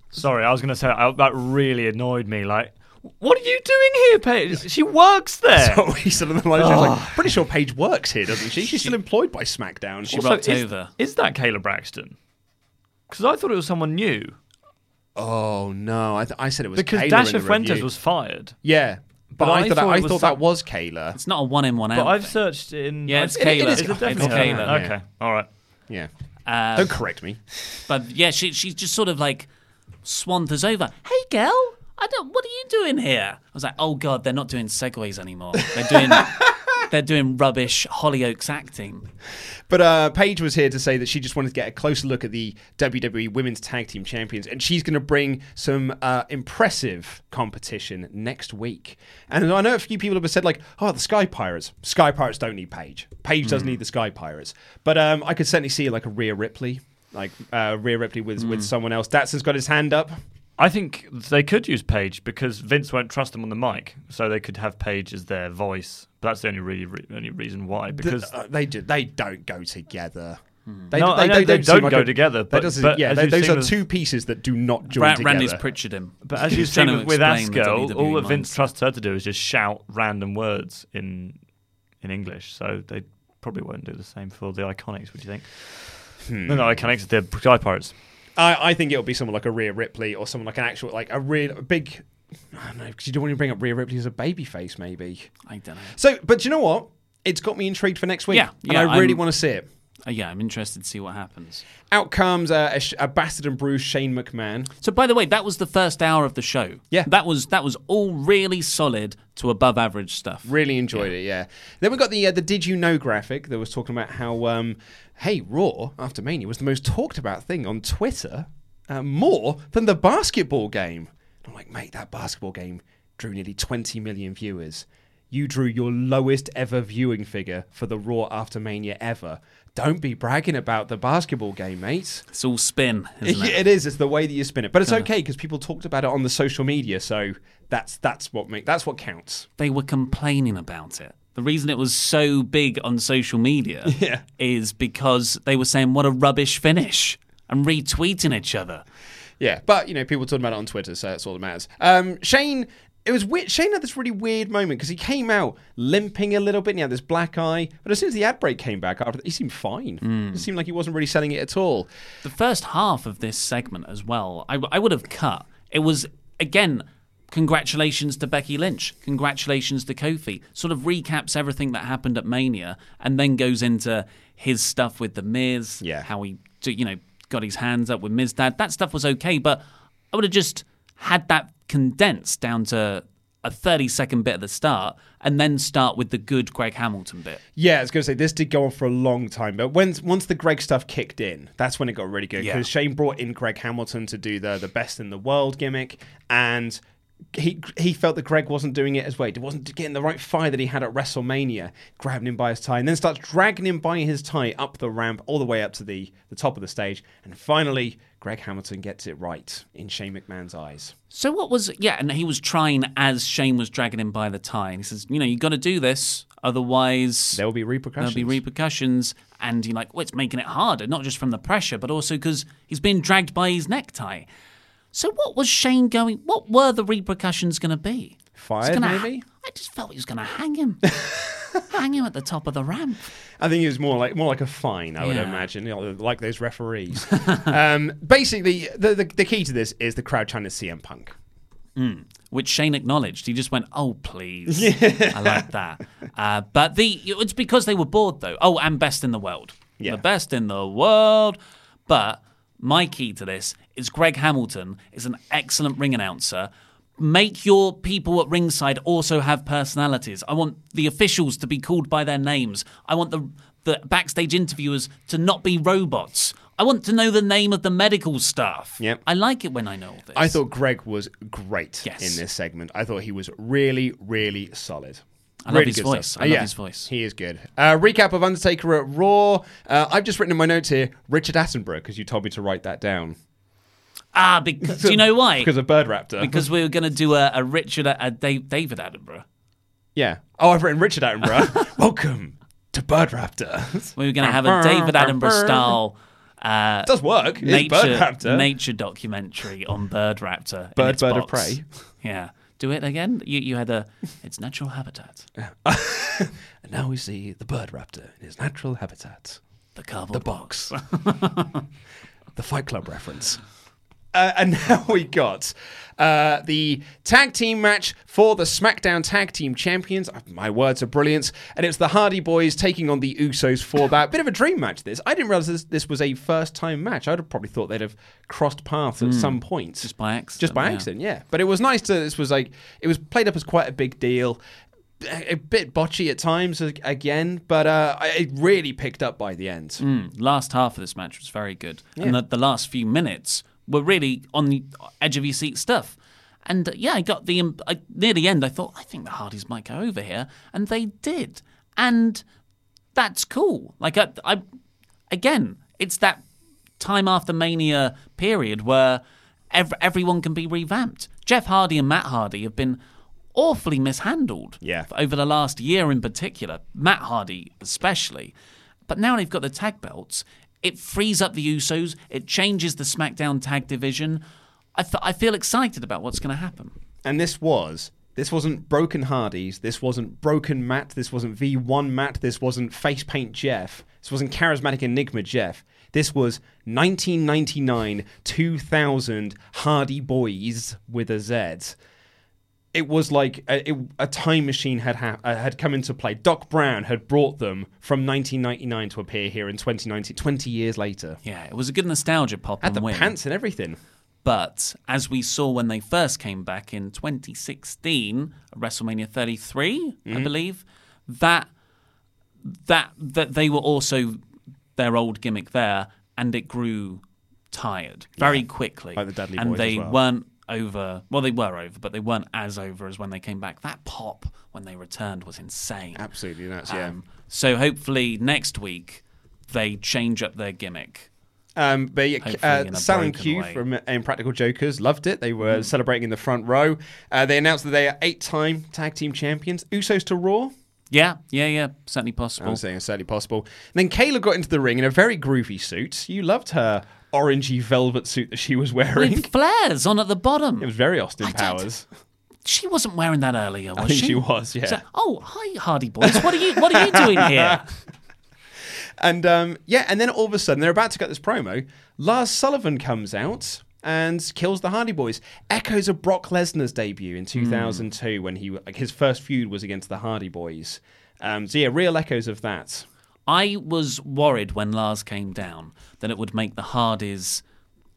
Sorry, I was going to say I, that really annoyed me. Like, what are you doing here, Paige? She works there. So he said on the line, she was like, pretty sure Paige works here, doesn't she? She's still employed by SmackDown. She Also, is, over. is that Kayla Braxton? Because I thought it was someone new. oh no, I, th- I said it was Because Kayla Dasha in the Fuentes review. was fired. Yeah, but, But I, I thought, thought I it was thought that was Kayla. it's not a one in one out. But I've thing. searched in. Yeah, it's I- Kayla. is Is it It's definitely Kayla, her? Okay, all right. Yeah, Uh, don't correct me. but yeah, she she's just sort of like swanters over. Hey, girl, I don't. What are you doing here? I was like, oh god, they're not doing segues anymore. They're doing they're doing rubbish Hollyoaks acting. But uh, Paige was here to say that she just wanted to get a closer look at the WWE Women's Tag Team Champions, and she's going to bring some uh, impressive competition next week. And I know a few people have said like, "Oh, the Sky Pirates. Sky Pirates don't need Paige. Paige doesn't need the Sky Pirates." But um, I could certainly see like a Rhea Ripley, like uh, Rhea Ripley with with someone else. Datson's got his hand up. I think they could use Paige because Vince won't trust them on the mic, so they could have Paige as their voice. But that's the only really re- only reason why. Because Uh, they do, they don't go together. They, No, I know they seem don't go together, that but- but yeah, they- those are with- two pieces that do not join Ra- together. Randy's Pritchard him. But as you've seen with, to with Asuka, all, all that Vince trusts her to do is just shout random words in in English. So they probably won't do the same for the Iconics. Would you think? Hmm. No, no, Iconics. They're Sky Pirates. I, I think it'll be someone like a Rhea Ripley or someone like an actual like a real a big. I don't know because you don't want to bring up Rhea Ripley as a baby face, maybe. I don't know. So, but you know what? It's got me intrigued for next week. Yeah, and yeah, I really I'm- want to see it. Uh, yeah, I'm interested to see what happens. Out comes uh, a, a bastard and Bruce Shane McMahon. So, by the way, that was the first hour of the show. Yeah. that was that was all really solid to above average stuff. Really enjoyed it. Yeah. Then we got the uh, the Did You Know graphic that was talking about how um, hey Raw after Mania was the most talked about thing on Twitter, uh, more than the basketball game. I'm like, mate, that basketball game drew nearly 20 million viewers. You drew your lowest ever viewing figure for the Raw after Mania ever. Don't be bragging about the basketball game, mate. It's all spin, isn't it? it is. It's the way that you spin it, but it's okay because people talked about it on the social media, so that's that's what make that's what counts. They were complaining about it. The reason it was so big on social media Yeah. is because they were saying what a rubbish finish and retweeting each other. Yeah, but you know, people talking about it on Twitter, so that's all that matters. Um, Shane, it was weird. Shane had this really weird moment because he came out limping a little bit. and He had this black eye, but as soon as the ad break came back, after he seemed fine. It seemed like he wasn't really selling it at all. The first half of this segment as well, I, I would have cut. It was, again, congratulations to Becky Lynch, congratulations to Kofi. Sort of recaps everything that happened at Mania and then goes into his stuff with The Miz, Yeah. how he, you know, got his hands up with Miz Dad. That stuff was okay, but I would have just had that condensed down to a 30 second bit at the start and then start with the good Greg Hamilton bit. Yeah, I was going to say this did go on for a long time, but when once the Greg stuff kicked in, that's when it got really good Yeah. because Shane brought in Greg Hamilton to do the the best in the world gimmick, and he he felt that Greg wasn't doing it as well. He wasn't getting the right fire that he had at WrestleMania, grabbing him by his tie, and then starts dragging him by his tie up the ramp all the way up to the, the top of the stage. And finally, Greg Hamilton gets it right in Shane McMahon's eyes. So what was yeah, and he was trying as Shane was dragging him by the tie. And he says, you know, you've got to do this, otherwise There will be repercussions. there'll be repercussions. And you're like, well, it's making it harder, not just from the pressure, but also because he's being dragged by his necktie. So what was Shane going? What were the repercussions going to be? Fired, gonna- maybe? I just felt he was going to hang him, hang him at the top of the ramp. I think it was more like more like a fine. I would Yeah. imagine, you know, like those referees. um, basically, the, the the key to this is the crowd trying to CM Punk. which Shane acknowledged. He just went, "Oh, please." I like that. Uh, but the it's because they were bored, though. Oh, and best in the world. Yeah. The best in the world. But my key to this is Greg Hamilton is an excellent ring announcer. Make your people at ringside also have personalities. I want the officials to be called by their names. I want the the backstage interviewers to not be robots. I want to know the name of the medical staff. Yep. I like it when I know all this. I thought Greg was great Yes. in this segment. I thought he was really, really solid. I love his voice. stuff. I Uh, love yeah, his voice. He is good. Uh, recap of Undertaker at Raw. Uh, I've just written in my notes here Richard Attenborough because you told me to write that down. Ah, because do you know why? Because of Bird Raptor. because we were going to do a, a Richard, a Dave, David Attenborough. yeah. Oh, I've written Richard Attenborough. Welcome to Bird Raptor. We were going to have a David Attenborough style uh, It does work. It's nature Bird Raptor. nature documentary on Bird Raptor. Bird, bird of prey. Yeah, do it again. You you had a its natural habitat, And now we see the Bird Raptor in his natural habitat. the cardboard The box. the Fight Club reference. Uh, and now we got uh, the tag team match for the SmackDown Tag Team Champions. Uh, My words are brilliant. And it's the Hardy Boys taking on the Usos for that. Bit of a dream match, this. I didn't realize this, this was a first time match. I'd have probably thought they'd have crossed paths at some point. just by accident. Just by yeah. accident, yeah. But it was nice to. This was like it was played up as quite a big deal, a bit botchy at times again, but uh, it really picked up by the end. Mm, last half of this match was very good, and the, the last few minutes were really on the edge of your seat stuff. And uh, yeah, I got the um, I, near the end. I thought I think the Hardys might go over here, and they did, and that's cool. Like I, I again, it's that time after Mania period where ev- everyone can be revamped. Jeff Hardy and Matt Hardy have been awfully mishandled Yeah. over the last year in particular, Matt Hardy especially. But now they've got the tag belts. It frees up the Usos. It changes the SmackDown tag division. I I feel excited about what's going to happen. And this was. This wasn't Broken Hardys. This wasn't Broken Matt. This wasn't V1 Matt. This wasn't Face Paint Jeff. This wasn't Charismatic Enigma Jeff. This was 1999 2000 Hardy Boys with a Z. It was like a, it- a time machine had ha- uh, had come into play. Doc Brown had brought them from 1999 to appear here in 2019, 20 years later. Yeah, it was a good nostalgia pop Had the win. pants and everything. But as we saw when they first came back in 2016, WrestleMania 33, I Mm-hmm. believe, that that that they were also their old gimmick there, and it grew tired very quickly. Like the Dudley and Boys they well. weren't over. Well, they were over, but they weren't as over as when they came back. That pop when they returned was insane. Absolutely nuts, yeah. Um, so hopefully next week they change up their gimmick. Um, but yeah, uh, Sal and Q way. from Impractical Jokers loved it. They were Mm. celebrating in the front row. Uh, they announced that they are eight-time tag team champions. Usos to Raw. Yeah, yeah, yeah, certainly possible. I'm saying it's certainly possible. And then Kayla got into the ring in a very groovy suit. You loved her orangey velvet suit that she was wearing. With flares on at the bottom. It was very Austin I don't- Powers. She wasn't wearing that earlier, was I think she? she was, yeah. So- oh, hi, Hardy Boys. What are you? What are you doing here? And um, yeah, and then all of a sudden they're about to get this promo. Lars Sullivan comes out and kills the Hardy Boys. Echoes of Brock Lesnar's debut in 2002 when he like his first feud was against the Hardy Boys. Um, so yeah, real echoes of that. I was worried when Lars came down that it would make the Hardys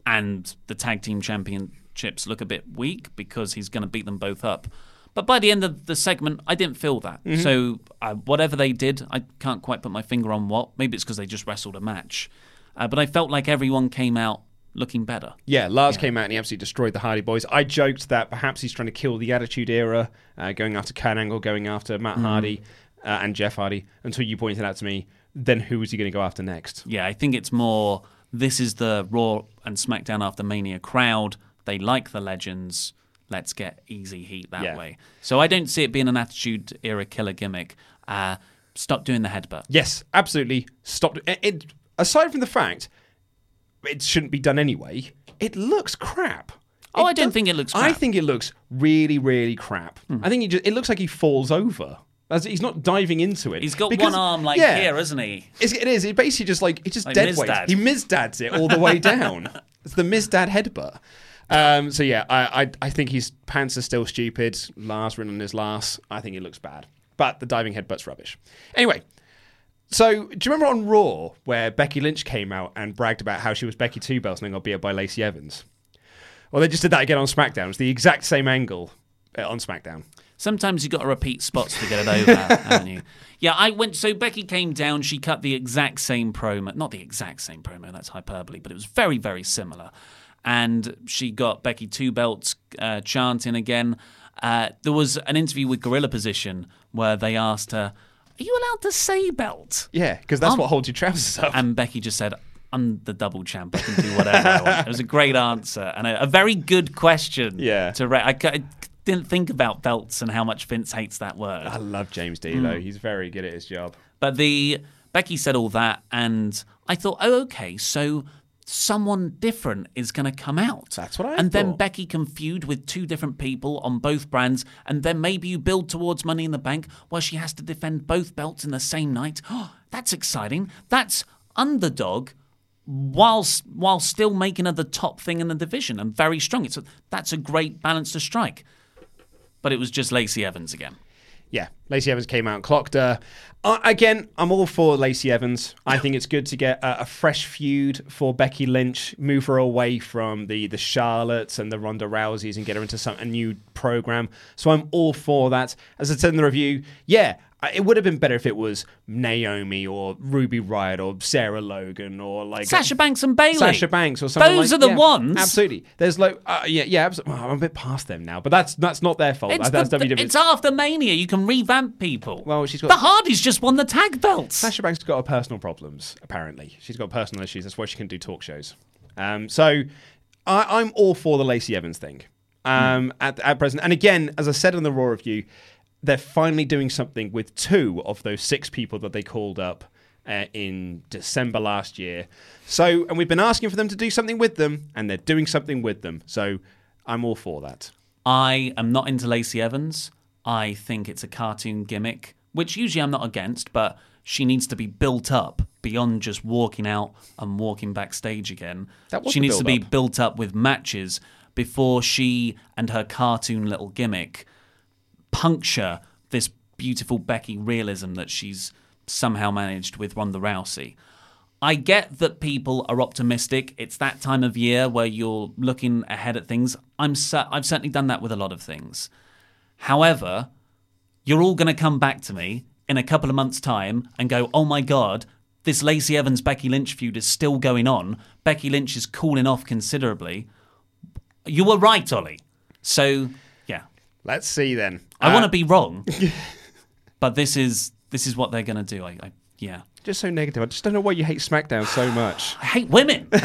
and the tag team championships look a bit weak because he's going to beat them both up. But by the end of the segment, I didn't feel that. So uh, whatever they did, I can't quite put my finger on what. Maybe it's because they just wrestled a match. Uh, but I felt like everyone came out looking better. Yeah, Lars came out and he absolutely destroyed the Hardy Boys. I joked that perhaps he's trying to kill the Attitude Era, uh, going after Kurt Angle, going after Matt Hardy uh, and Jeff Hardy. Until you pointed out to me, then who is he going to go after next? Yeah, I think it's more. This is the Raw and SmackDown after Mania crowd. They like the legends. Let's get easy heat that Yeah. way. So I don't see it being an Attitude Era killer gimmick. Uh, stop doing the headbutt. Yes, absolutely. Stop. It, it, aside from the fact it shouldn't be done anyway, it looks crap. Oh, It I don't does- think it looks I crap. Hmm. think it looks really, really crap. I think he just, it looks like he falls over. As he's not diving into it. He's got Because- one arm like yeah, here, isn't he? It's, it is. It basically just like it's just Like dead weight. He Mizdads it all the way down. it's the Mizdad headbutt. Um, so yeah, I, I I think his pants are still stupid. Lars on his last. I think he looks bad. But the diving headbutt's rubbish. Anyway, so do you remember on Raw where Becky Lynch came out and bragged about how she was Becky Two Belts and then got beat up by Lacey Evans? Well, they just did that again on SmackDown. It's the exact same angle uh, on SmackDown. Sometimes you've got to repeat spots to get it over, haven't you? Yeah, I went. So Becky came down. She cut the exact same promo. Not the exact same promo. That's hyperbole, but it was very, very similar. And she got Becky two belts uh, chanting again. Uh, there was an interview with Gorilla Position where they asked her, "Are you allowed to say belt?" Yeah, because that's Um, what holds your trousers up. And Becky just said, I'm the double champ. I can do whatever I want. It was a great answer and a, a very good question. Yeah. To ra- I, I didn't think about belts and how much Vince hates that word. I love James Delow. Mm. He's very good at his job. But the Becky said all that, and I thought, oh, okay, so someone different is going to come out. That's what I And then. Becky can feud with two different people on both brands, and then maybe you build towards Money in the Bank where she has to defend both belts in the same night. Oh, that's exciting. That's underdog. Whilst while still making her the top thing in the division and very strong, it's a, that's a great balance to strike. But it was just Lacey Evans again. Yeah, Lacey Evans came out and clocked her. Uh, again, I'm all for Lacey Evans. I think it's good to get a, a fresh feud for Becky Lynch, move her away from the the Charlottes and the Ronda Rouseys and get her into some a new program. So I'm all for that. As I said in the review, yeah, it would have been better if it was Naomi or Ruby Riot or Sarah Logan or like Sasha Banks and Bayley. Sasha Banks or something. Those like- are the yeah, ones. Absolutely. There's like uh, yeah yeah. abso- I'm a bit past them now, but that's that's not their fault. It's, that's the, WWE. it's after Mania. You can revamp people. Well, she's got- the Hardys just won the tag belts. Sasha Banks has got her personal problems, apparently. She's got personal issues. That's why she can do talk shows. Um, so I, I'm all for the Lacey Evans thing um, at, at present. And again, as I said in the Raw review, they're finally doing something with two of those six people that they called up uh, in December last year. So, and we've been asking for them to do something with them, and they're doing something with them. So I'm all for that. I am not into Lacey Evans. I think it's a cartoon gimmick, which usually I'm not against, but she needs to be built up beyond just walking out and walking backstage again. That was she needs to be built up with matches before she and her cartoon little gimmick puncture this beautiful Becky realism that she's somehow managed with Ronda Rousey. I get that people are optimistic. It's that time of year where you're looking ahead at things. I'm cer- I've certainly done that with a lot of things. However, you're all going to come back to me in a couple of months' time and go, "Oh my god, this Lacey Evans Becky Lynch feud is still going on. Becky Lynch is cooling off considerably." You were right, Ollie. So. Let's see then. I Uh, want to be wrong, but this is this is what they're going to do. I, I yeah. Just so negative. I just don't know why you hate SmackDown so much. I hate women. that's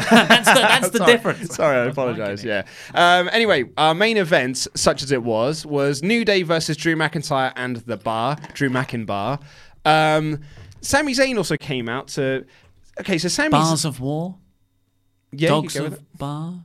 the, that's the Sorry. difference. Sorry, I apologise. Yeah. Um, anyway, our main event, such as it was, was New Day versus Drew McIntyre and the Bar, Drew McIntyre. Um, Sami Zayn also came out to. Okay, so Sami. Bars of War, yeah, Dogs go with it. of Bar.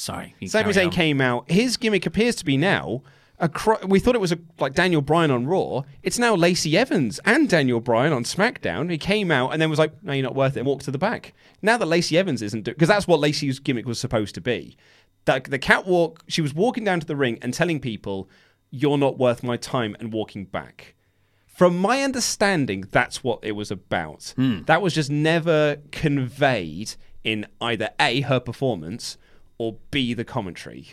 Sorry, Sami Zayn came out. His gimmick appears to be now. A cro- we thought it was a, like Daniel Bryan on Raw. It's now Lacey Evans and Daniel Bryan on SmackDown. He came out and then was like, "No, you're not worth it," and walked to the back. Now that Lacey Evans isn't doing because that's what Lacey's gimmick was supposed to be. That the catwalk, she was walking down to the ring and telling people, "You're not worth my time," and walking back. From my understanding, that's what it was about. That was just never conveyed in either A, her performance, or B, the commentary,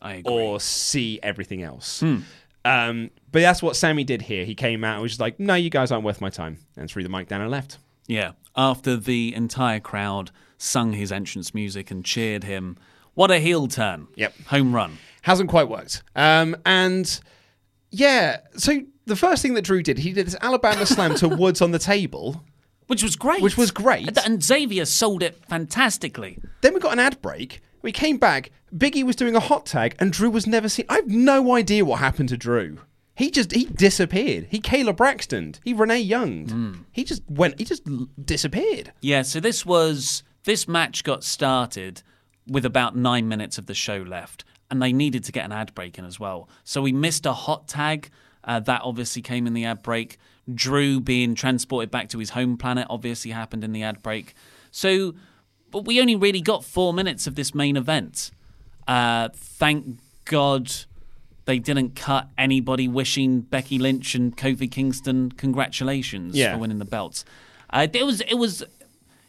I agree. or C, everything else. Um, but that's what Sami did here. He came out and was just like, no, you guys aren't worth my time, and threw the mic down and left. Yeah, after the entire crowd sung his entrance music and cheered him, what a heel turn. Yep. Home run. Hasn't quite worked. Um, and yeah, so the first thing that Drew did, he did this Alabama slam to Woods on the table. Which was great. Which was great. And Xavier sold it fantastically. Then we got an ad break. We came back. Biggie was doing a hot tag, and Drew was never seen. I have no idea what happened to Drew. He just he disappeared. He Kayla Braxton. He Renee Young. He just went. He just disappeared. Yeah, so this was this match got started with about nine minutes of the show left, and they needed to get an ad break in as well. So we missed a hot tag. Uh, that obviously came in the ad break. Drew being transported back to his home planet obviously happened in the ad break. So, but we only really got four minutes of this main event. Uh, thank God they didn't cut anybody wishing Becky Lynch and Kofi Kingston congratulations Yeah. for winning the belts. Uh, it was it was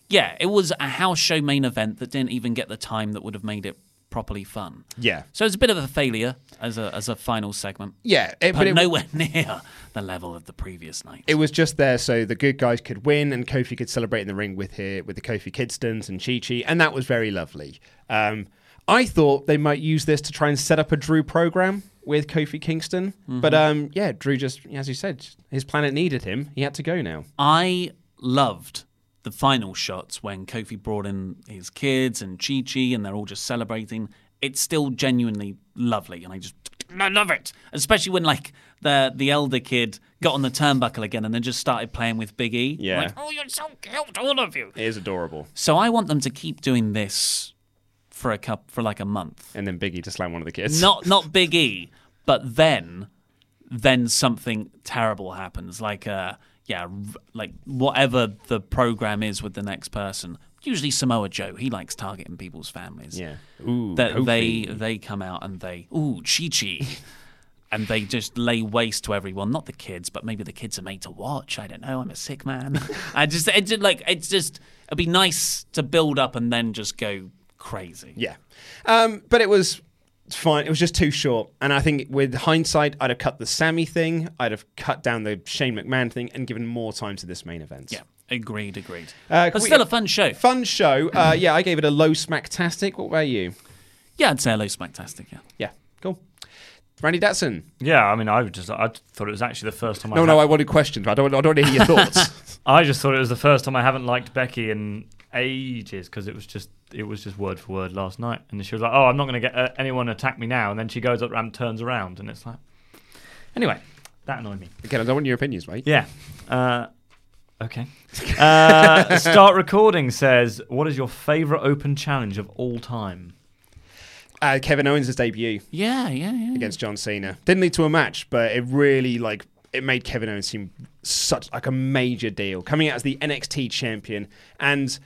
yeah, it was a house show main event that didn't even get the time that would have made it properly fun. Yeah. So it's a bit of a failure as a as a final segment. Yeah, it- but, it- nowhere near the level of the previous night. It was just there so the good guys could win and Kofi could celebrate in the ring with here with the Kofi Kidstons and Chi Chi, and that was very lovely. Um, I thought they might use this to try and set up a Drew program with Kofi Kingston, but um, yeah, Drew just as you said, his planet needed him. He had to go now. I loved the final shots when Kofi brought in his kids and Chi Chi and they're all just celebrating. It's still genuinely lovely, and I just I love it. Especially when like the the elder kid got on the turnbuckle again and then just started playing with Big E. Yeah. Like, oh, you're so cute, all of you. It is adorable. So I want them to keep doing this for a cup for like a month. And then Big E to slam one of the kids. Not not Big E, but then then something terrible happens. Like uh yeah, like whatever the program is with the next person. Usually Samoa Joe, he likes targeting people's families. Yeah. Ooh, That they Kofi. they come out and they ooh Chi Chi. And they just lay waste to everyone, not the kids, but maybe the kids are made to watch. I don't know. I'm a sick man. I just, it's just like, it's just, it'd be nice to build up and then just go crazy. Yeah. Um, but it was fine. It was just too short. And I think with hindsight, I'd have cut the Sami thing, I'd have cut down the Shane McMahon thing, and given more time to this main event. Yeah, agreed, agreed. Uh, can but we- still a fun show. Fun show. Uh, yeah, I gave it a low smacktastic. What about you? Yeah, I'd say a low Smacktastic. Yeah. Yeah, cool. Randy Datson. Yeah, I mean, I would just I thought it was actually the first time. I No, ha- no, I wanted questions. I don't, I don't want to hear your thoughts. I just thought it was the first time I haven't liked Becky in ages because it was just it was just word for word last night, and she was like, "Oh, I'm not going to get uh, anyone attack me now," and then she goes up and turns around, and it's like, anyway, that annoyed me. Again, I don't want your opinions, mate. Yeah. Uh, okay. Uh, start recording says, "What is your favorite open challenge of all time?" Uh, Kevin Owens' debut Yeah, yeah, yeah. against John Cena didn't lead to a match, but it really like it made Kevin Owens seem such like a major deal coming out as the NXT champion and.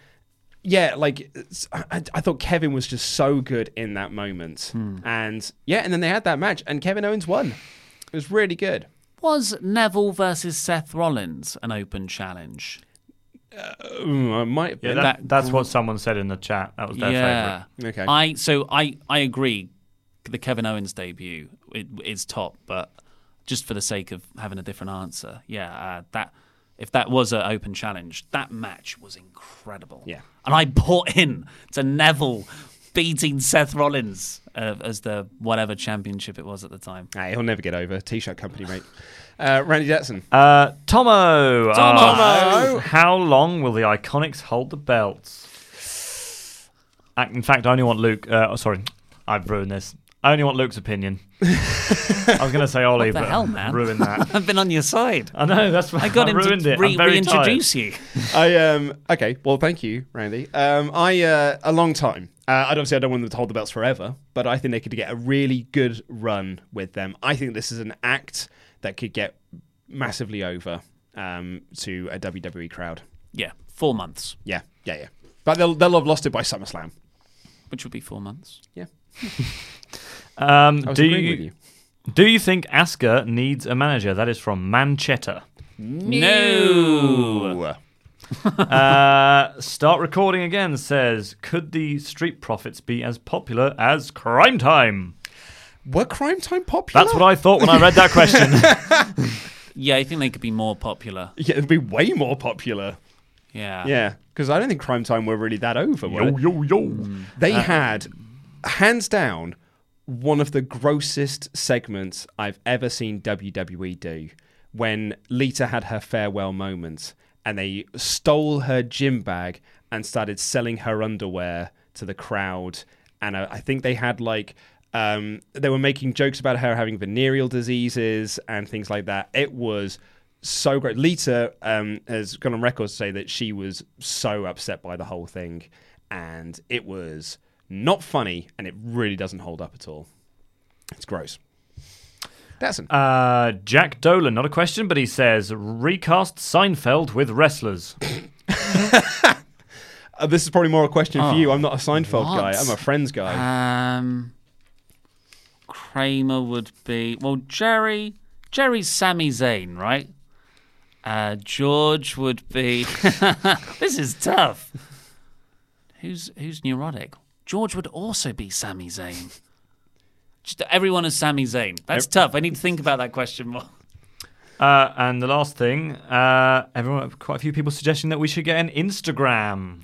Yeah, like I, I thought Kevin was just so good in that moment, and yeah, and then they had that match, and Kevin Owens won. It was really good. Was Neville versus Seth Rollins an open challenge? Ooh, I might Yeah, that, That- that's what someone said in the chat. That was their yeah. favorite. Okay. I so I I agree. The Kevin Owens debut it, is top, but just for the sake of having a different answer, yeah, uh, that if that was an open challenge, that match was incredible. Yeah. and I bought in to Neville beating Seth Rollins uh, as the whatever championship it was at the time. Hey, he'll never get over. T-shirt company, mate. Uh, Randy Jetson. Uh, Tomo. Tomo. asks, How long will the Iconics hold the belts? In fact, I only want Luke. Uh, oh, sorry, I've ruined this. I only want Luke's opinion. I was going to say Ollie, What the but hell, man? ruined that. I've been on your side. I know that's I got I him ruined to it. re- I'm very reintroduce tired. you. I um okay. Well, thank you, Randy. Um, I uh, a long time. Uh, I obviously I don't want them to hold the belts forever, but I think they could get a really good run with them. I think this is an act that could get massively over um, to a WWE crowd. Yeah, four months, Yeah, yeah, yeah. But they'll they'll have lost it by SummerSlam. which would be four months. Yeah, Um, do you, you. do you think Asuka needs a manager? That is from Manchetta. No. Uh, start recording again says, could the Street Profits be as popular as Crime Time? Were Crime Time popular? That's what I thought when I read that question. Yeah, I think they could be more popular. Yeah, it'd be way more popular. Yeah. Yeah, because I don't think Crime Time were really that over. were Yo, yo, yo. Mm. They had, hands down, one of the grossest segments I've ever seen WWE do when Lita had her farewell moment and they stole her gym bag and started selling her underwear to the crowd. And uh, I think they had like. Um, they were making jokes about her having venereal diseases and things like that. It was so great. Lita um, has gone on record to say that she was so upset by the whole thing, and it was not funny, and it really doesn't hold up at all. It's gross. That's an Uh, Jack Dolan, not a question, but he says recast Seinfeld with wrestlers. uh, this is probably more a question for Oh, you. I'm not a Seinfeld what? guy. I'm a Friends guy. Um, Kramer would be well. Jerry, Jerry's Sami Zayn, right? Uh, George would be. this is tough. Who's who's neurotic? George would also be Sami Zayn. Just everyone is Sami Zayn. That's tough. I need to think about that question more. Uh, and the last thing, uh, everyone, quite a few people suggesting that we should get an Instagram.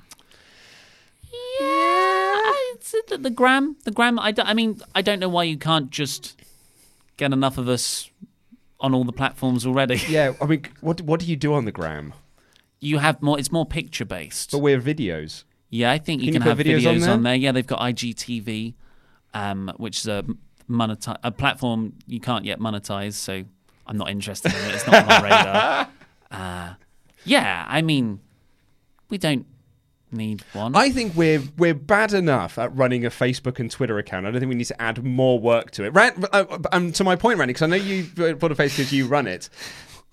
Yeah, I- it's the, the gram, the gram. I, I mean, I don't know why you can't just get enough of us on all the platforms already. yeah, I mean, what what do you do on the gram? You have more. It's more picture based. But we're videos. Yeah, I think you Can can, you have videos on there? on there? Yeah, they've got IGTV, um, which is a monetize a platform you can't yet monetize. So I'm not interested in it. It's not on my radar. Uh, yeah, I mean, we don't need one. I think we're we're bad enough at running a Facebook and Twitter account. I don't think we need to add more work to it. Rand, uh, um, to my point, Randy, because I know you put a face because you run it.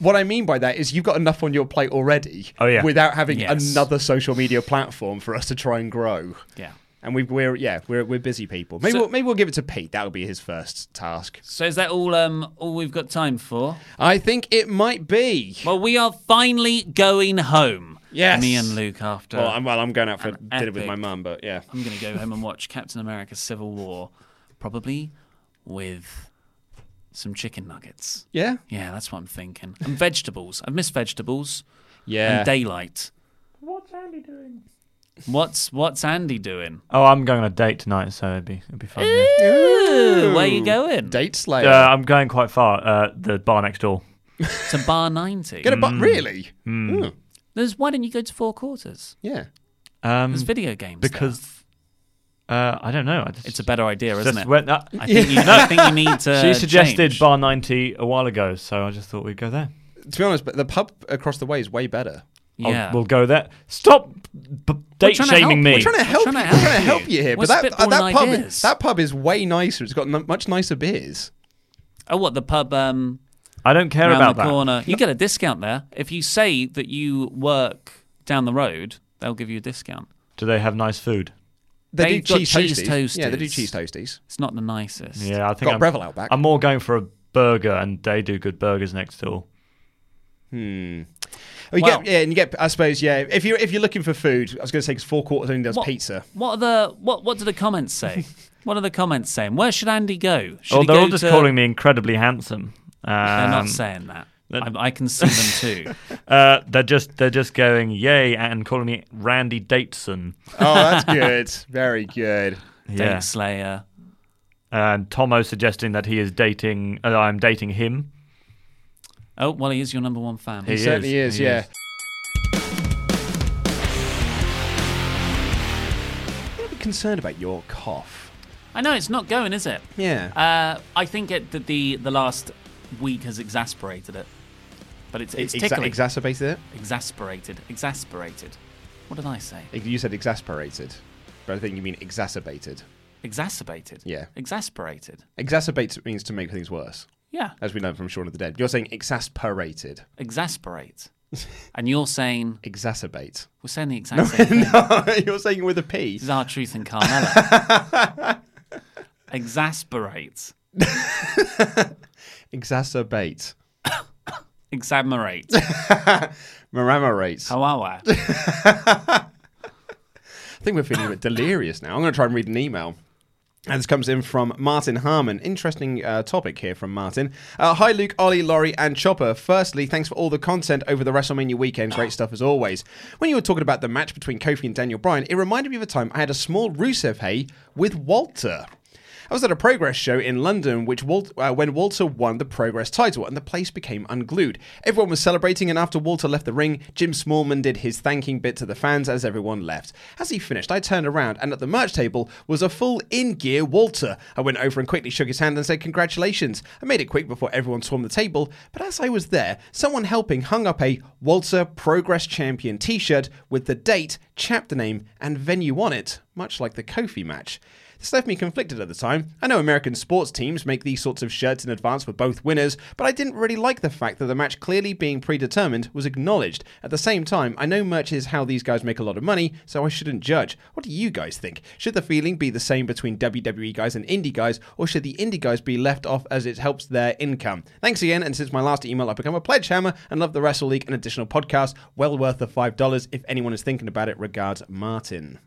What I mean by that is you've got enough on your plate already. Oh, yeah. Without having Yes. another social media platform for us to try and grow. yeah. And we, we're yeah we're we're busy people. Maybe So- we'll, maybe we'll give it to Pete. That'll be his first task. So is that all? Um, all we've got time for? I think it might be. Well, we are finally going home. Yes. Me and Luke after. Well, I'm well. I'm going out for dinner with my mum, but yeah. I'm going to go home and watch Captain America: Civil War, probably with some chicken nuggets. Yeah. Yeah, that's what I'm thinking. And vegetables. I've missed vegetables. Yeah. And daylight. What's Andy doing? What's What's Andy doing? Oh, I'm going on a date tonight, so it'd be it'd be fun. yeah. Ooh, where are you going? Date Slayer. Uh, I'm going quite far. Uh, the bar next door. To Bar 90. Get a but really? Oh, There's why don't you go to Four Quarters? yeah. Um, There's video games. there. Because uh, I don't know. I just, it's a better idea, isn't it? went- uh, I think, you, I think you need to. she suggested change. bar 90 a while ago, so I just thought we'd go there. To be honest, but the pub across the way is way better. I'll- Yeah. we'll go there. Stop b- date trying to shaming help. me. We're trying to help trying you. to We're trying to help help you. you here. We're but that, uh, that pub, ideas. that pub is way nicer. It's got n- much nicer beers. Oh, what the pub? Um, I don't care about the that. corner. You get a discount there if you say that you work down the road. They'll give you a discount. Do they have nice food? They They've do got cheese, cheese toasties. Yeah, they do cheese toasties. It's not the nicest. Yeah, I think Got I'm, Breville out back. I'm more going for a burger, and they do good burgers next door. Hmm. Oh, you Well- get, yeah, and you get. I suppose, yeah. If you're if you're looking for food, I was going to say because four quarters only does What- pizza. What are the what? What do the comments say? what are the comments saying? Where should Andy go? Should oh, he they're go all just to- calling me incredibly handsome. Um, They're not saying that. That- I, I can see them too. Uh, they're just they're just going yay and calling me Randy Dateson. Oh, that's good. Very good. Yeah. Date Slayer. And Tomo suggesting that he is dating. Uh, I'm dating him. Oh well, he is your number one fan. He, He certainly is, is. he yeah. is. A little bit concerned about your cough. I know it's not going, is it? Yeah. Uh, I think it, that the the last week has exasperated it, but it's it's Exa- tickling. exacerbated exasperated, exasperated. What did I say? You said exasperated, but I think you mean exacerbated. Exacerbated. Yeah. Exasperated. Exacerbate means to make things worse, Yeah. as we know from Shaun of the Dead. You're saying exasperated. Exasperate. and you're saying Exacerbate. we're saying the exact same thing. no, you're saying it with a P. This is R-Truth in Carmella. Exasperate. Exacerbate. Examerate. Maramorate. Kawawa. I think we're feeling a bit delirious now. I'm going to try and read an email. And this comes in from Martin Harmon. Interesting uh, topic here from Martin. Uh, Hi, Luke, Ollie, Laurie, and Chopper. Firstly, thanks for all the content over the WrestleMania weekend. Great stuff as always. When you were talking about the match between Kofi and Daniel Bryan, it reminded me of a time I had a small Rusev Hey with Walter. I was at a Progress show in London, which uh, when Walter won the Progress title, and the place became unglued. Everyone was celebrating, and after Walter left the ring, Jim Smallman did his thanking bit to the fans as everyone left. As he finished, I turned around, and at the merch table was a full in-gear Walter. I went over and quickly shook his hand and said congratulations. I made it quick before everyone swarmed the table, but as I was there, someone helping hung up a Walter Progress Champion T-shirt with the date, chapter name, and venue on it, much like the Kofi match. This left me conflicted at the time. I know American sports teams make these sorts of shirts in advance for both winners, but I didn't really like the fact that the match clearly being predetermined was acknowledged. At the same time, I know merch is how these guys make a lot of money, so I shouldn't judge. What do you guys think? Should the feeling be the same between WWE guys and indie guys, or should the indie guys be left off as it helps their income? Thanks again, and since my last email, I've become a pledge hammer and love the Wrestle League and additional podcast. Well worth the $5 if anyone is thinking about it. Regards, Martin.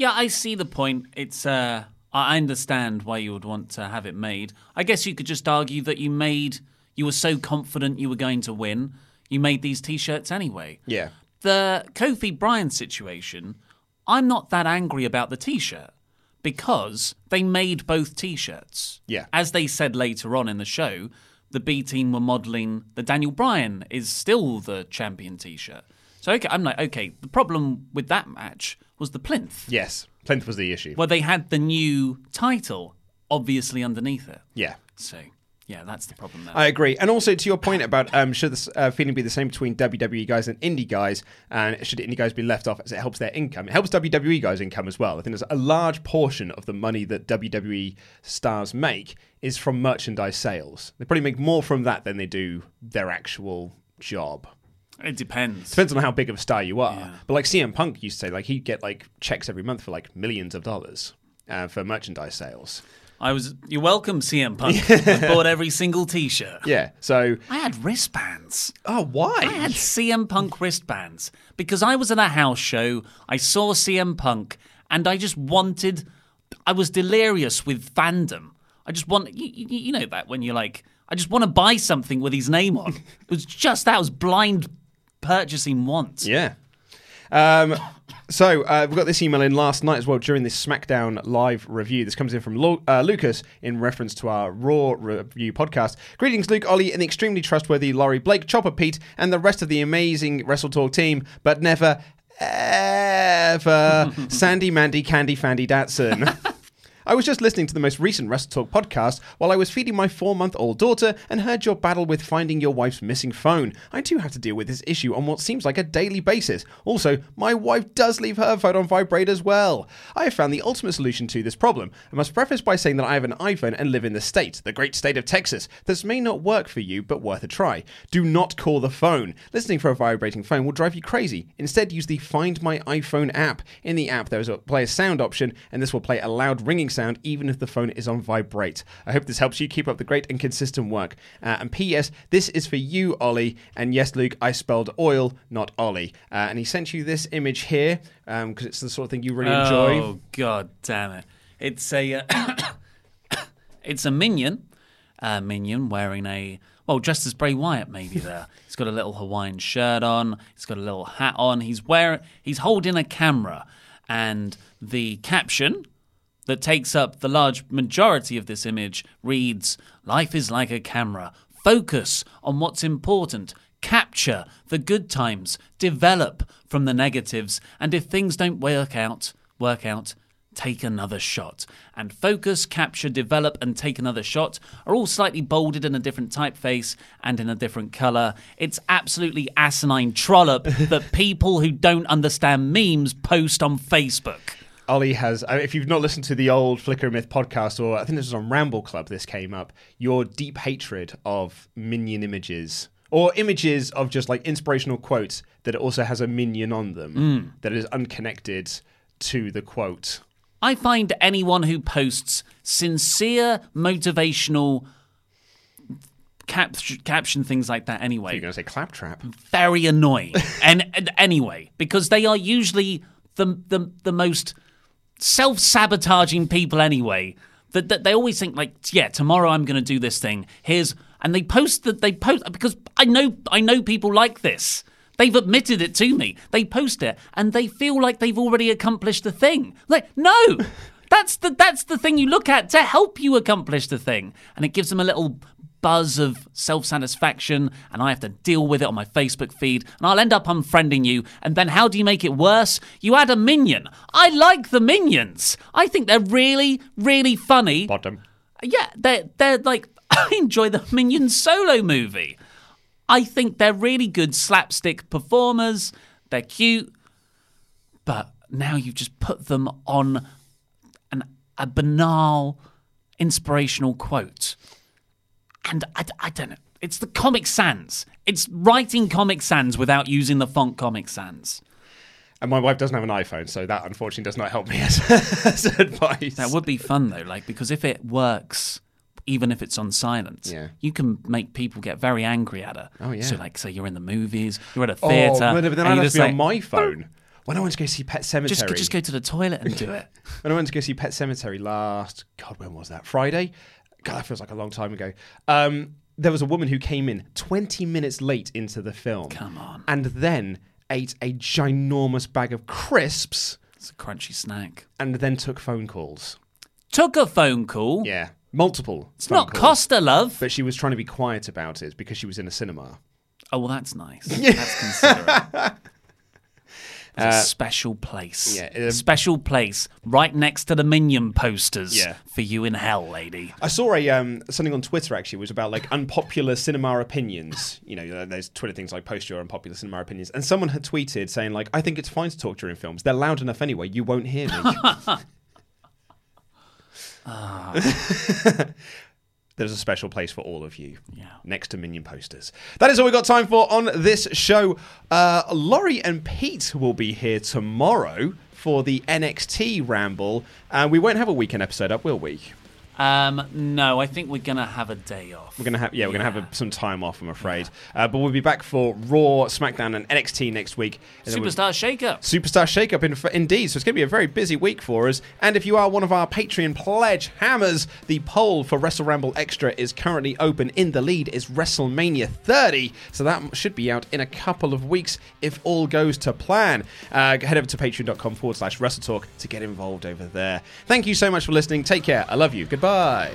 Yeah, I see the point. It's uh I understand why you would want to have it made. I guess you could just argue that you made you were so confident you were going to win, you made these t-shirts anyway. Yeah. The Kofi Bryan situation, I'm not that angry about the t-shirt because they made both t-shirts. Yeah. As they said later on in the show, the B team were modeling the Daniel Bryan is still the champion t-shirt. So okay, I'm like, okay, the problem with that match was the plinth. Yes. Plinth was the issue. Well, they had the new title obviously underneath it. Yeah. So, yeah, that's the problem there. I agree. And also to your point about um, should this uh, feeling be the same between WWE guys and indie guys, and should indie guys be left off as it helps their income? It helps WWE guys' income as well. I think there's a large portion of the money that WWE stars make is from merchandise sales. They probably make more from that than they do their actual job. It depends. Depends on how big of a star you are. But like CM Punk used to say, like he'd get like checks every month for like millions of dollars uh, for merchandise sales. I was. You're welcome, CM Punk. I bought every single T-shirt. Yeah. So, I had wristbands. oh, why? I had CM Punk wristbands because I was at a house show. I saw CM Punk, and I just wanted. I was delirious with fandom. I just want. You, you, you know that when you're like, I just want to buy something with his name on. it was just that was blind purchasing want. Yeah. Um, so uh, we got this email in last night as well during this SmackDown live review. This comes in from Lu- uh, Lucas in reference to our Raw review podcast. Greetings, Luke, Ollie, and the extremely trustworthy Laurie Blake, Chopper Pete, and the rest of the amazing Wrestle Talk team, but never ever Sandy, Mandy, Candy, Fandy, Datson. I was just listening to the most recent Wrestle Talk podcast while I was feeding my four month old daughter and heard your battle with finding your wife's missing phone. I too have to deal with this issue on what seems like a daily basis. Also, my wife does leave her phone on vibrate as well. I have found the ultimate solution to this problem. I must preface by saying that I have an iPhone and live in the state, the great state of Texas. This may not work for you, but worth a try. Do not call the phone. Listening for a vibrating phone will drive you crazy. Instead, use the Find My iPhone app. In the app, there is a play a sound option, and this will play a loud ringing sound even if the phone is on vibrate. I hope this helps you keep up the great and consistent work. Uh, and P.S. This is for you, Ollie. And yes, Luke, I spelled oil, not Ollie. Uh, and he sent you this image here because it's the sort of thing you really enjoy. Oh god damn it! It's a uh, it's a minion, uh, minion wearing a well dressed as Bray Wyatt maybe there. he's got a little Hawaiian shirt on. He's got a little hat on. He's wearing he's holding a camera, and the caption that takes up the large majority of this image reads Life is like a camera. Focus on what's important. Capture the good times. Develop from the negatives. And if things don't work out, work out, take another shot. And focus, capture, develop, and take another shot are all slightly bolded in a different typeface and in a different colour. It's absolutely asinine trollop that people who don't understand memes post on Facebook. Ollie has, uh, if you've not listened to the old Flicker Myth podcast, or I think this was on Ramble Club, this came up, your deep hatred of minion images, or images of just like inspirational quotes that also has a minion on them that is unconnected to the quote. I find anyone who posts sincere, motivational cap- caption things like that anyway You're going to say claptrap. very annoying. and, and anyway, because they are usually the the the most self sabotaging people anyway. That, that they always think like, yeah, tomorrow I'm going to do this thing. Here's and they post that they post because I know I know people like this. They've admitted it to me. They post it and they feel like they've already accomplished the thing. Like, no. That's the that's the thing you look at to help you accomplish the thing. And it gives them a little buzz of self-satisfaction and I have to deal with it on my Facebook feed and I'll end up unfriending you and then how do you make it worse? You add a minion. I like the minions. I think they're really really funny. Bottom. Yeah, they're they're like I enjoy the Minions solo movie. I think they're really good slapstick performers. They're cute, but now you've just put them on an a banal inspirational quote, and I, I don't know. It's the Comic Sans. It's writing Comic Sans without using the font Comic Sans. And my wife doesn't have an iPhone, so that unfortunately does not help me as, as advice. That would be fun though, like because if it works, even if it's on silent, Yeah. you can make people get very angry at her. Oh, yeah. So like, say you're in the movies, you're at a Oh, theater, but then and I'd have to be say, on my phone. When I went to go see Pet Sematary, just just go to the toilet and do it. when I went to go see Pet Sematary last, God, when was that? Friday? God, that feels like a long time ago. Um, there was a woman who came in 20 minutes late into the film. Come on. And then ate a ginormous bag of crisps It's a crunchy snack. and then took phone calls. Took a phone call. Yeah, multiple. It's not Costa, love. But she was trying to be quiet about it because she was in a cinema. Oh well, that's nice. That's considerate. It's a special place. Uh, yeah, um, special place right next to the Minion posters. Yeah. For you in hell, lady. I saw a um, something on Twitter actually was about like unpopular cinema opinions. You know, there's Twitter things like post your unpopular cinema opinions, and someone had tweeted saying like, "I think it's fine to talk during films. They're loud enough anyway. You won't hear me." There's a special place for all of you. Yeah. Next to Minion posters. That is all we've got time for on this show. Uh, Laurie and Pete will be here tomorrow for the NXT Ramble. And we won't have a weekend episode up, will we? Um, no, I think we're gonna have a day off. We're gonna have yeah, we're gonna have a, some time off, I'm afraid. Uh, but we'll be back for Raw, SmackDown, and NXT next week. And then we'll- Superstar Shake-Up. Superstar Shakeup in, indeed. So it's going to be a very busy week for us. And if you are one of our Patreon pledge hammers, the poll for Wrestle Ramble Extra is currently open. In the lead is WrestleMania 30. So that should be out in a couple of weeks if all goes to plan. Uh, head over to patreon.com forward slash WrestleTalk to get involved over there. Thank you so much for listening. Take care. I love you. Goodbye.